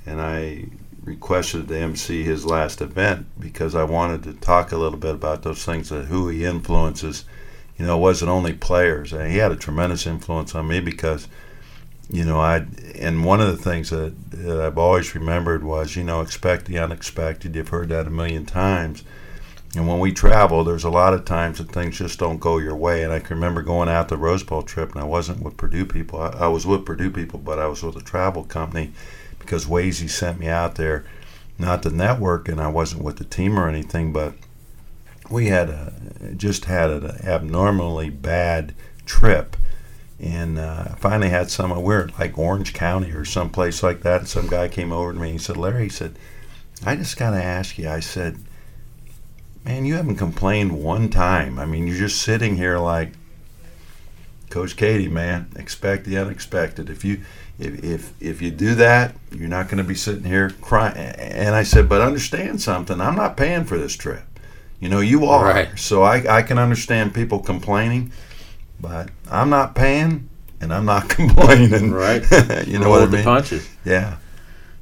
and I requested to MC his last event because I wanted to talk a little bit about those things that who he influences. You know, it wasn't only players. He had a tremendous influence on me because, you know, I and one of the things that, that I've always remembered was, you know, expect the unexpected. You've heard that a million times. And when we travel, there's a lot of times that things just don't go your way. And I can remember going out the Rose Bowl trip, and I wasn't with Purdue people. I, I was with Purdue people, but I was with a travel company because Wazy sent me out there, not the network, and I wasn't with the team or anything. But we had a, just had an abnormally bad trip, and uh, finally had some. We were like Orange County or someplace like that. And some guy came over to me and he said, "Larry," he said, "I just got to ask you." I said man, you haven't complained one time. I mean, you're just sitting here like Coach Keady, man, expect the unexpected. If you if if, if you do that, you're not going to be sitting here crying. And I said, but understand something. I'm not paying for this trip. You know, you are. Right. So I, I can understand people complaining, but I'm not paying and I'm not complaining. Right. you know Roll what I with the punches. Yeah.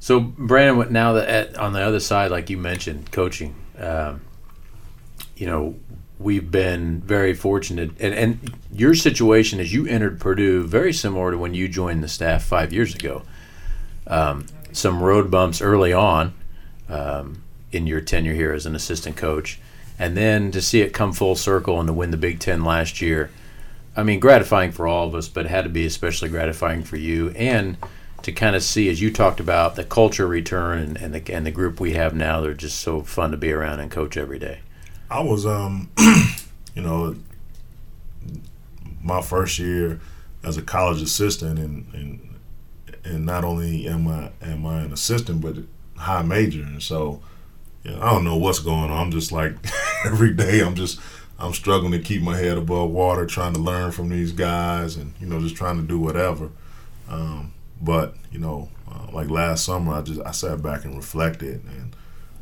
So Brandon, what- now that at, on the other side, like you mentioned, coaching, um, you know, we've been very fortunate, and, and your situation as you entered Purdue, very similar to when you joined the staff five years ago. Um, some road bumps early on um, in your tenure here as an assistant coach, and then to see it come full circle and to win the Big Ten last year. I mean, gratifying for all of us, but it had to be especially gratifying for you and to kind of see, as you talked about, the culture return and, and the and the group we have now. They're just so fun to be around and coach every day. I was, um, you know, my first year as a college assistant, and and and not only am I am I an assistant, but high major, and so you know, I don't know what's going on. I'm just like every day, I'm just I'm struggling to keep my head above water, trying to learn from these guys, and you know, just trying to do whatever. Um, but you know, uh, like last summer, I just I sat back and reflected, and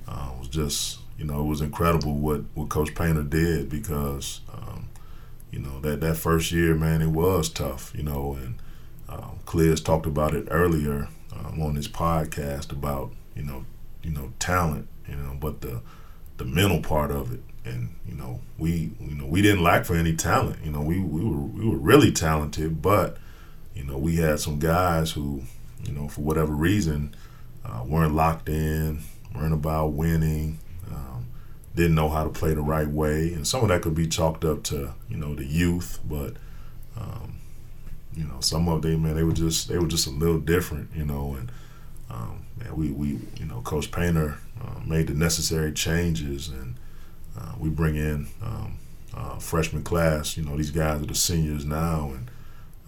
uh, was just you know it was incredible what what Coach Painter did because um, you know that that first year, man, it was tough, you know, and Clears talked about it earlier um, on his podcast about you know you know talent, you know, but the the mental part of it, and you know we you know we didn't lack for any talent, you know we we were we were really talented, but you know we had some guys who you know for whatever reason uh, weren't locked in, weren't about winning, um, didn't know how to play the right way, and some of that could be chalked up to you know the youth, but um, you know some of them man they were just they were just a little different, you know, and um, man, we we you know Coach Painter uh, made the necessary changes, and uh, we bring in um, uh, freshman class. You know these guys are the seniors now, and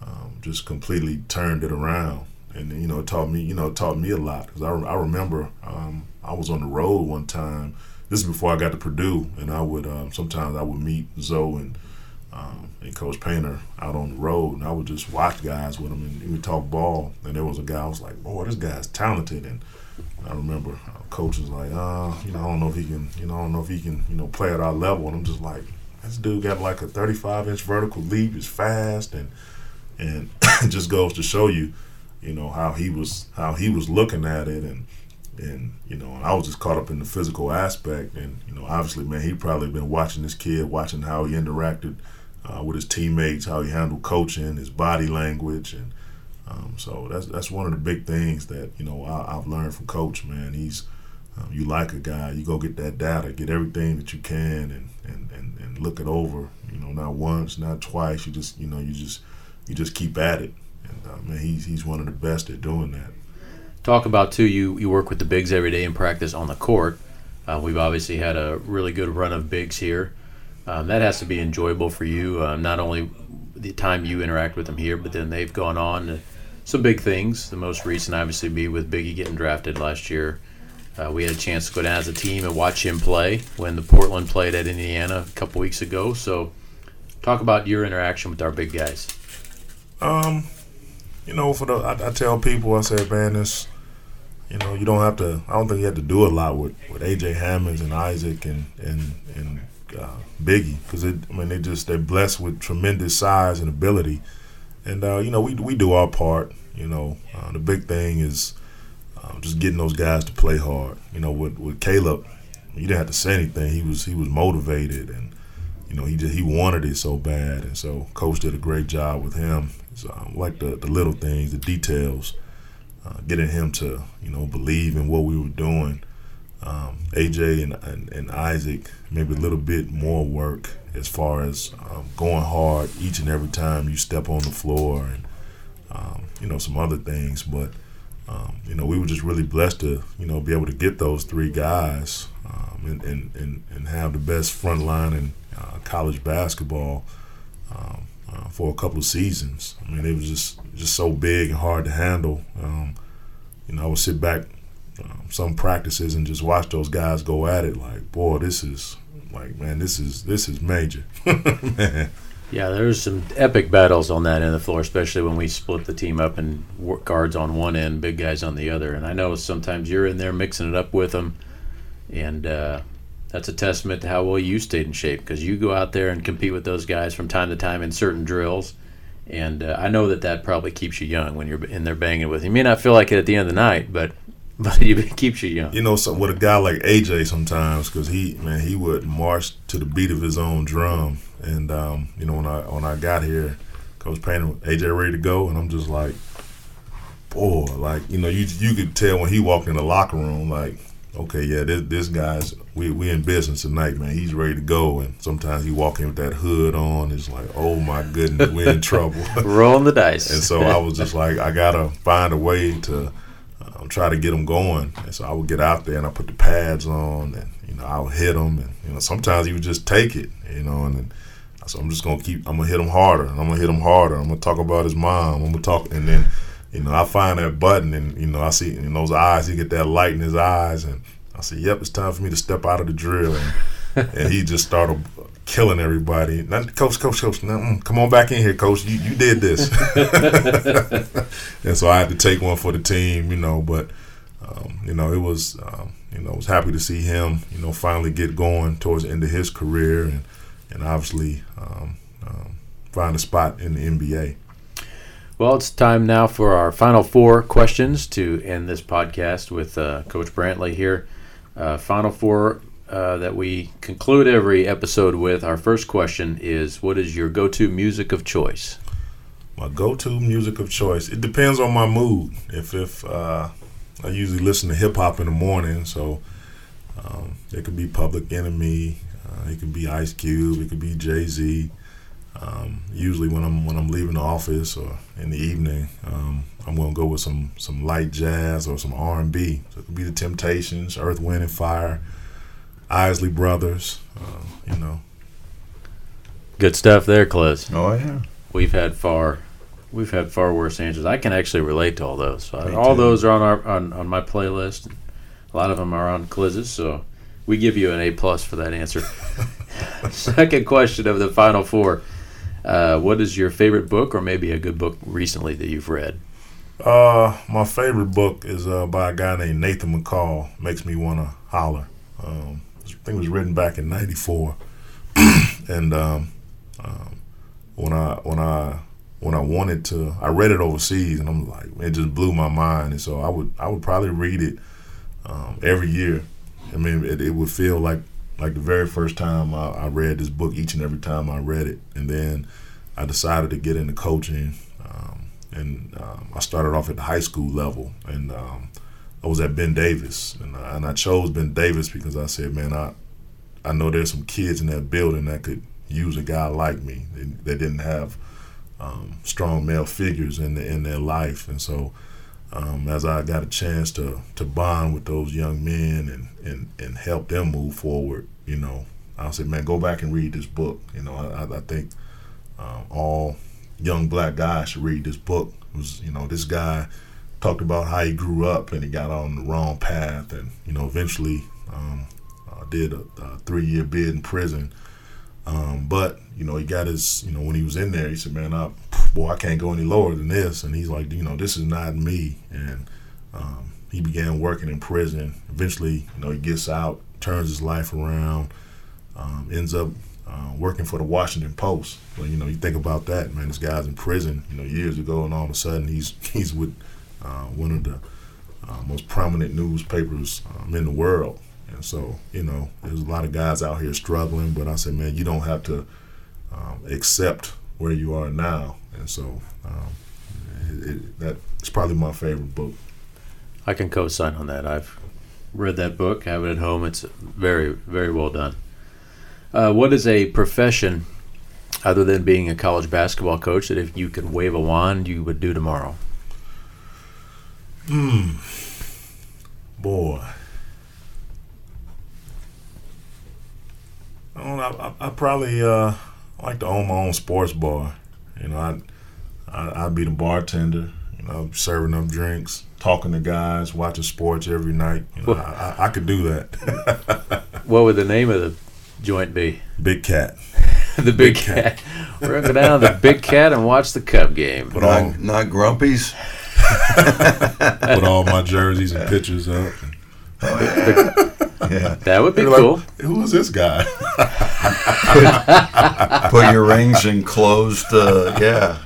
um, just completely turned it around. And you know it taught me you know taught me a lot because I, I remember um, I was on the road one time. This is before I got to Purdue and I would um, sometimes I would meet Zoe and um, and Coach Painter out on the road and I would just watch guys with them and we talk ball. And there was a guy I was like boy this guy's talented. And I remember coach was like uh you know I don't know if he can you know I don't know if he can you know play at our level. And I'm just like this dude got like a 35 inch vertical leap He's fast and and just goes to show you you know how he was how he was looking at it. And and you know I was just caught up in the physical aspect. And you know obviously man he probably been watching this kid watching how he interacted uh, with his teammates how he handled coaching his body language and um, so that's that's one of the big things that you know I, I've learned from coach man he's um, you like a guy you go get that data get everything that you can and, and and and look it over you know not once not twice you just you know you just you just keep at it and uh, man, he's he's one of the best at doing that. Talk about too. You you work with the bigs every day in practice on the court. Uh, we've obviously had a really good run of bigs here. Um, that has to be enjoyable for you. Uh, not only the time you interact with them here, but then they've gone on to some big things. The most recent, obviously, be with Biggie getting drafted last year. Uh, we had a chance to go down as a team and watch him play when the Portland played at Indiana a couple weeks ago. So, talk about your interaction with our big guys. Um, you know, for the I, I tell people, I said, man, this, you know, you don't have to. I don't think you have to do a lot with with AJ Hammons and Isaac and and and uh, Biggie because I mean they just they're blessed with tremendous size and ability, and uh, you know we we do our part. You know, uh, the big thing is uh, just getting those guys to play hard. You know, with with Caleb, you didn't have to say anything. He was he was motivated and you know he just he wanted it so bad, and so coach did a great job with him. So, um, like the the little things, the details, uh, getting him to you know believe in what we were doing. Um, AJ and, and, and Isaac maybe a little bit more work as far as um, going hard each and every time you step on the floor and um, you know some other things, but. Um, you know, we were just really blessed to, you know, be able to get those three guys um, and, and, and, and have the best front line in uh, college basketball um, uh, for a couple of seasons. I mean, it was just just so big and hard to handle. Um, you know, I would sit back um, some practices and just watch those guys go at it. Like, boy, this is like, man, this is this is major, man. Yeah, there's some epic battles on that end of the floor, especially when we split the team up and guards on one end, big guys on the other. And I know sometimes you're in there mixing it up with them, and uh, that's a testament to how well you stayed in shape because you go out there and compete with those guys from time to time in certain drills. And uh, I know that that probably keeps you young when you're in there banging with. You may not feel like it at the end of the night, but but it keeps you young. You know, so with a guy like AJ sometimes, because he man he would march to the beat of his own drum, and um, you know when I when I got here, Coach Payne, AJ ready to go, and I'm just like, boy, like you know you you could tell when he walked in the locker room, like, okay, yeah, this this guy's we we in business tonight, man. He's ready to go, and sometimes he walk in with that hood on, it's like, oh my goodness, we're in trouble. Rolling the dice. and so I was just like, I gotta find a way to try to get them going. And so I would get out there and I put the pads on, and you know I would hit them, and you know sometimes he would just take it, you know, and then, so I'm just gonna keep. I'm gonna hit him harder, and I'm gonna hit him harder. I'm gonna talk about his mom. I'm gonna talk, and then you know I find that button, and you know I see in those eyes, he get that light in his eyes, and I say, "Yep, it's time for me to step out of the drill." And, and he just started killing everybody. Not, coach, coach, coach. No, mm, come on back in here, coach. You you did this. and so I had to take one for the team, you know. But um, you know, it was um, you know, I was happy to see him, you know, finally get going towards the end of his career, and and obviously um, um find a spot in the NBA. Well, it's time now for our final four questions to end this podcast with uh, Coach Brantley here. Uh, final four uh, that we conclude every episode with. Our first question is What is your go to music of choice? My go to music of choice. It depends on my mood. If, if uh, I usually listen to hip hop in the morning, so um, it could be Public Enemy, uh, it could be Ice Cube, it could be Jay Z. Um, usually when I'm when I'm leaving the office or in the evening, um, I'm gonna go with some some light jazz or some R and B. So it could be the Temptations, Earth, Wind and Fire, Isley Brothers, uh, you know. Good stuff there, Close. Oh yeah. We've had far, we've had far worse answers. I can actually relate to all those. So all those are on our on, on my playlist. A lot of them are on Cliz's, so we give you an A plus for that answer. Second question of the final four: uh, What is your favorite book, or maybe a good book recently that you've read? Uh, my favorite book is uh, by a guy named Nathan McCall. Makes me want to holler. Um, think it was written back in '94, and um, um, when I when I when I wanted to, I read it overseas, and I'm like, it just blew my mind. And so I would I would probably read it um, every year. I mean, it, it, would feel like like the very first time I, I, read this book. Each and every time I read it, and then I decided to get into coaching, um, and um, I started off at the high school level, and um, I was at Ben Davis, and I, and I chose Ben Davis because I said, man, I I know there's some kids in that building that could use a guy like me. They, they didn't have um, strong male figures in the, in their life, and so um, as I got a chance to to bond with those young men and and and help them move forward, you know, I said, man, go back and read this book. You know, I, I think um, all young black guys should read this book. It was you know this guy talked about how he grew up and he got on the wrong path, and you know eventually um, uh, did a, a, three year bid in prison. Um, but you know he got his you know when he was in there, he said, "Man, I, boy, I can't go any lower than this." And he's like, "You know, this is not me." And um, he began working in prison. Eventually, you know, he gets out, turns his life around, um, ends up uh, working for the Washington Post. Well, you know, you think about that, man. This guy's in prison, you know, years ago, and all of a sudden he's he's with uh, one of the uh, most prominent newspapers um, in the world. And so, you know, there's a lot of guys out here struggling, but I said, man, you don't have to um, accept where you are now. And so, um, it, it, that's probably my favorite book. I can co-sign on that. I've read that book, have it at home. It's very, very well done. Uh, what is a profession other than being a college basketball coach that if you could wave a wand, you would do tomorrow? Hmm. Boy. I don't know. I, I probably uh, like to own my own sports bar. You know, I, I I'd be the bartender. You know, serving up drinks, talking to guys, watching sports every night. You know, I, I, I could do that. what would the name of the joint be? Big Cat. the Big, Big cat. cat. We're gonna go down to the Big Cat and watch the Cub game. Put all, Not, not Grumpy's. put all my jerseys and pictures up. Yeah. That would be They're like, cool. Who is this guy? Put your rings in closed. Uh, yeah.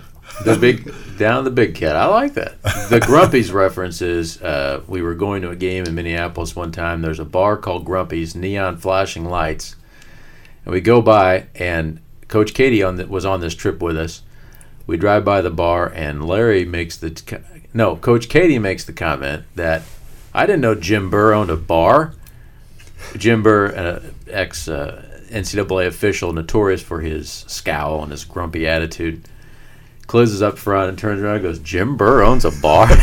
The big down the Big Cat. I like that. The Grumpy's reference is uh, we were going to a game in Minneapolis one time. There's a bar called Grumpy's, neon flashing lights, and we go by and Coach Keady on the, was on this trip with us. We drive by the bar and Larry makes the co- no Coach Keady makes the comment that I didn't know Jim Burr owned a bar. Jim Burr, an ex uh, NCAA official, notorious for his scowl and his grumpy attitude, closes up front and turns around and goes, Jim Burr owns a bar?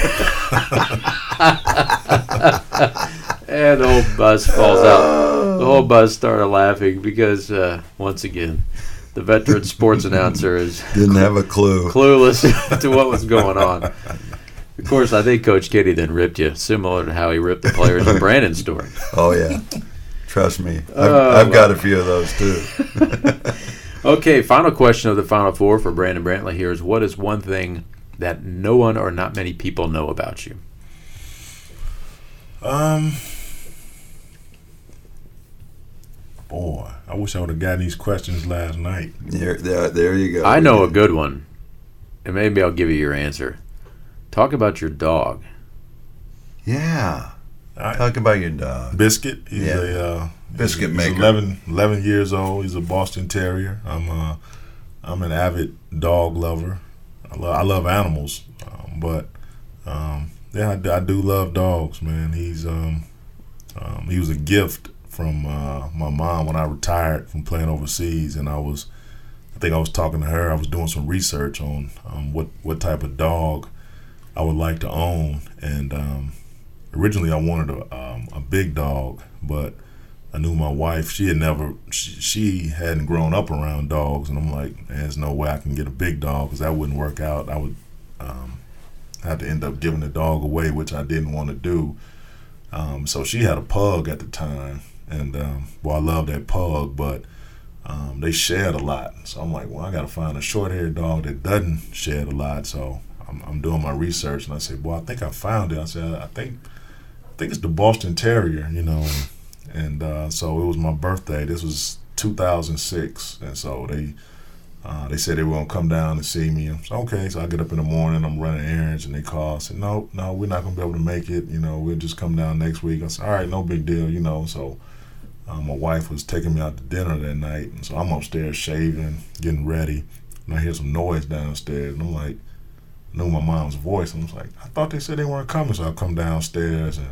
and the whole bus falls out. The whole bus started laughing because, uh, once again, the veteran sports announcer is Didn't have a clue. clueless to what was going on. Of course, I think Coach Keady then ripped you, similar to how he ripped the players in Brandon's story. Oh yeah. Trust me. I've, Oh, I've got a few of those too. Okay, final question of the final four for Brandon Brantley here is what is one thing that no one or not many people know about you? Um, boy, I wish I would have gotten these questions last night. There, there, there you go. I know a good one, and maybe I'll give you your answer. Talk about your dog. Yeah. I- Talk about your dog. Biscuit, he's Yeah. a uh, Biscuit he's maker. 11, 11 years old. He's a Boston Terrier. I'm uh, I'm an avid dog lover. I love I love animals, um, but um, yeah, I, do- I do love dogs, man. He's um, um, he was a gift from uh, my mom when I retired from playing overseas, and I was I think I was talking to her. I was doing some research on um, what what type of dog I would like to own, and um, originally I wanted a um, a big dog, but I knew my wife. She had never, she, she hadn't grown up around dogs, and I'm like, there's no way I can get a big dog because that wouldn't work out. I would um, have to end up giving the dog away, which I didn't want to do. Um, so she had a pug at the time, and um, well, I love that pug, but um, they shed a lot. So I'm like, well, I got to find a short-haired dog that doesn't shed a lot. So I'm, I'm doing my research, and I said, well, I think I found it. I said, I think, I think it's the Boston Terrier, you know. And uh, so it was my birthday. This was 2006, and so they uh, they said they were gonna come down and see me. So okay, so I get up in the morning, I'm running errands, and they call. I said, no, no, we're not gonna be able to make it. You know, we'll just come down next week. I said, all right, no big deal. You know, so. Uh, my wife was taking me out to dinner that night, and so I'm upstairs shaving, getting ready, and I hear some noise downstairs, and I'm like, knew my mom's voice, and I was like, I thought they said they weren't coming, so I come downstairs and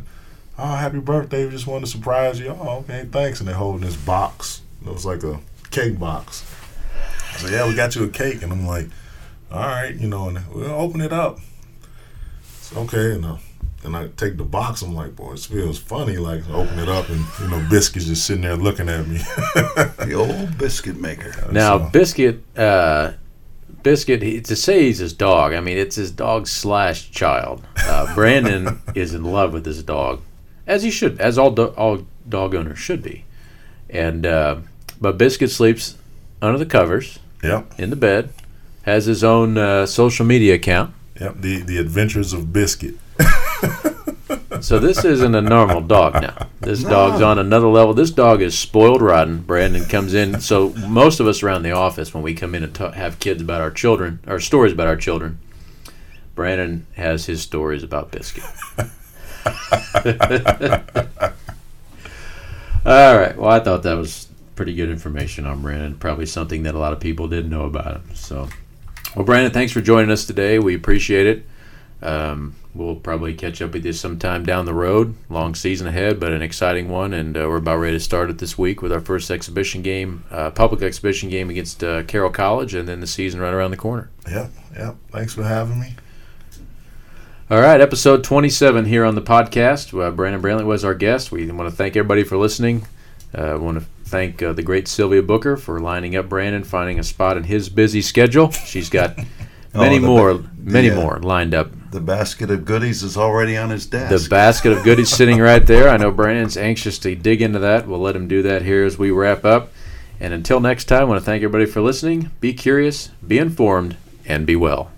oh, happy birthday. We just wanted to surprise you. Oh, okay, thanks. And they're holding this box. It was like a cake box. I said, yeah, we got you a cake. And I'm like, all right, you know, and we'll open it up. It's okay. And, uh, and I take the box. I'm like, boy, it feels funny. Like, open it up and, you know, Biscuit's just sitting there looking at me. The old biscuit maker. Now, So- Biscuit, uh, Biscuit, he, to say he's his dog, I mean, it's his dog slash child. Uh, Brandon is in love with his dog, as he should, as all do, all dog owners should be. And uh, but Biscuit sleeps under the covers yep. in the bed, has his own uh, social media account. Yep. The, the Adventures of Biscuit. So this isn't a normal dog now. This dog's on another level. This dog is spoiled rotten. Brandon comes in. So most of us around the office, when we come in and have kids about our children, or stories about our children, Brandon has his stories about Biscuit. All right. Well, I thought that was pretty good information on Brandon. Probably something that a lot of people didn't know about him. So, well, Brandon, thanks for joining us today. We appreciate it. Um, we'll probably catch up with you sometime down the road. Long season ahead, but an exciting one, and uh, we're about ready to start it this week with our first exhibition game, uh, public exhibition game against uh, Carroll College, and then the season right around the corner. Yep. Yep. Thanks for having me. All right, episode 27 here on the podcast. Uh, Brandon Brantley was our guest. We want to thank everybody for listening. Uh, we want to thank uh, the great Sylvia Booker for lining up Brandon, finding a spot in his busy schedule. She's got many Oh, more, ba- many the, uh, more lined up. The basket of goodies is already on his desk. The basket of goodies sitting right there. I know Brandon's anxious to dig into that. We'll let him do that here as we wrap up. And until next time, I want to thank everybody for listening. Be curious, be informed, and be well.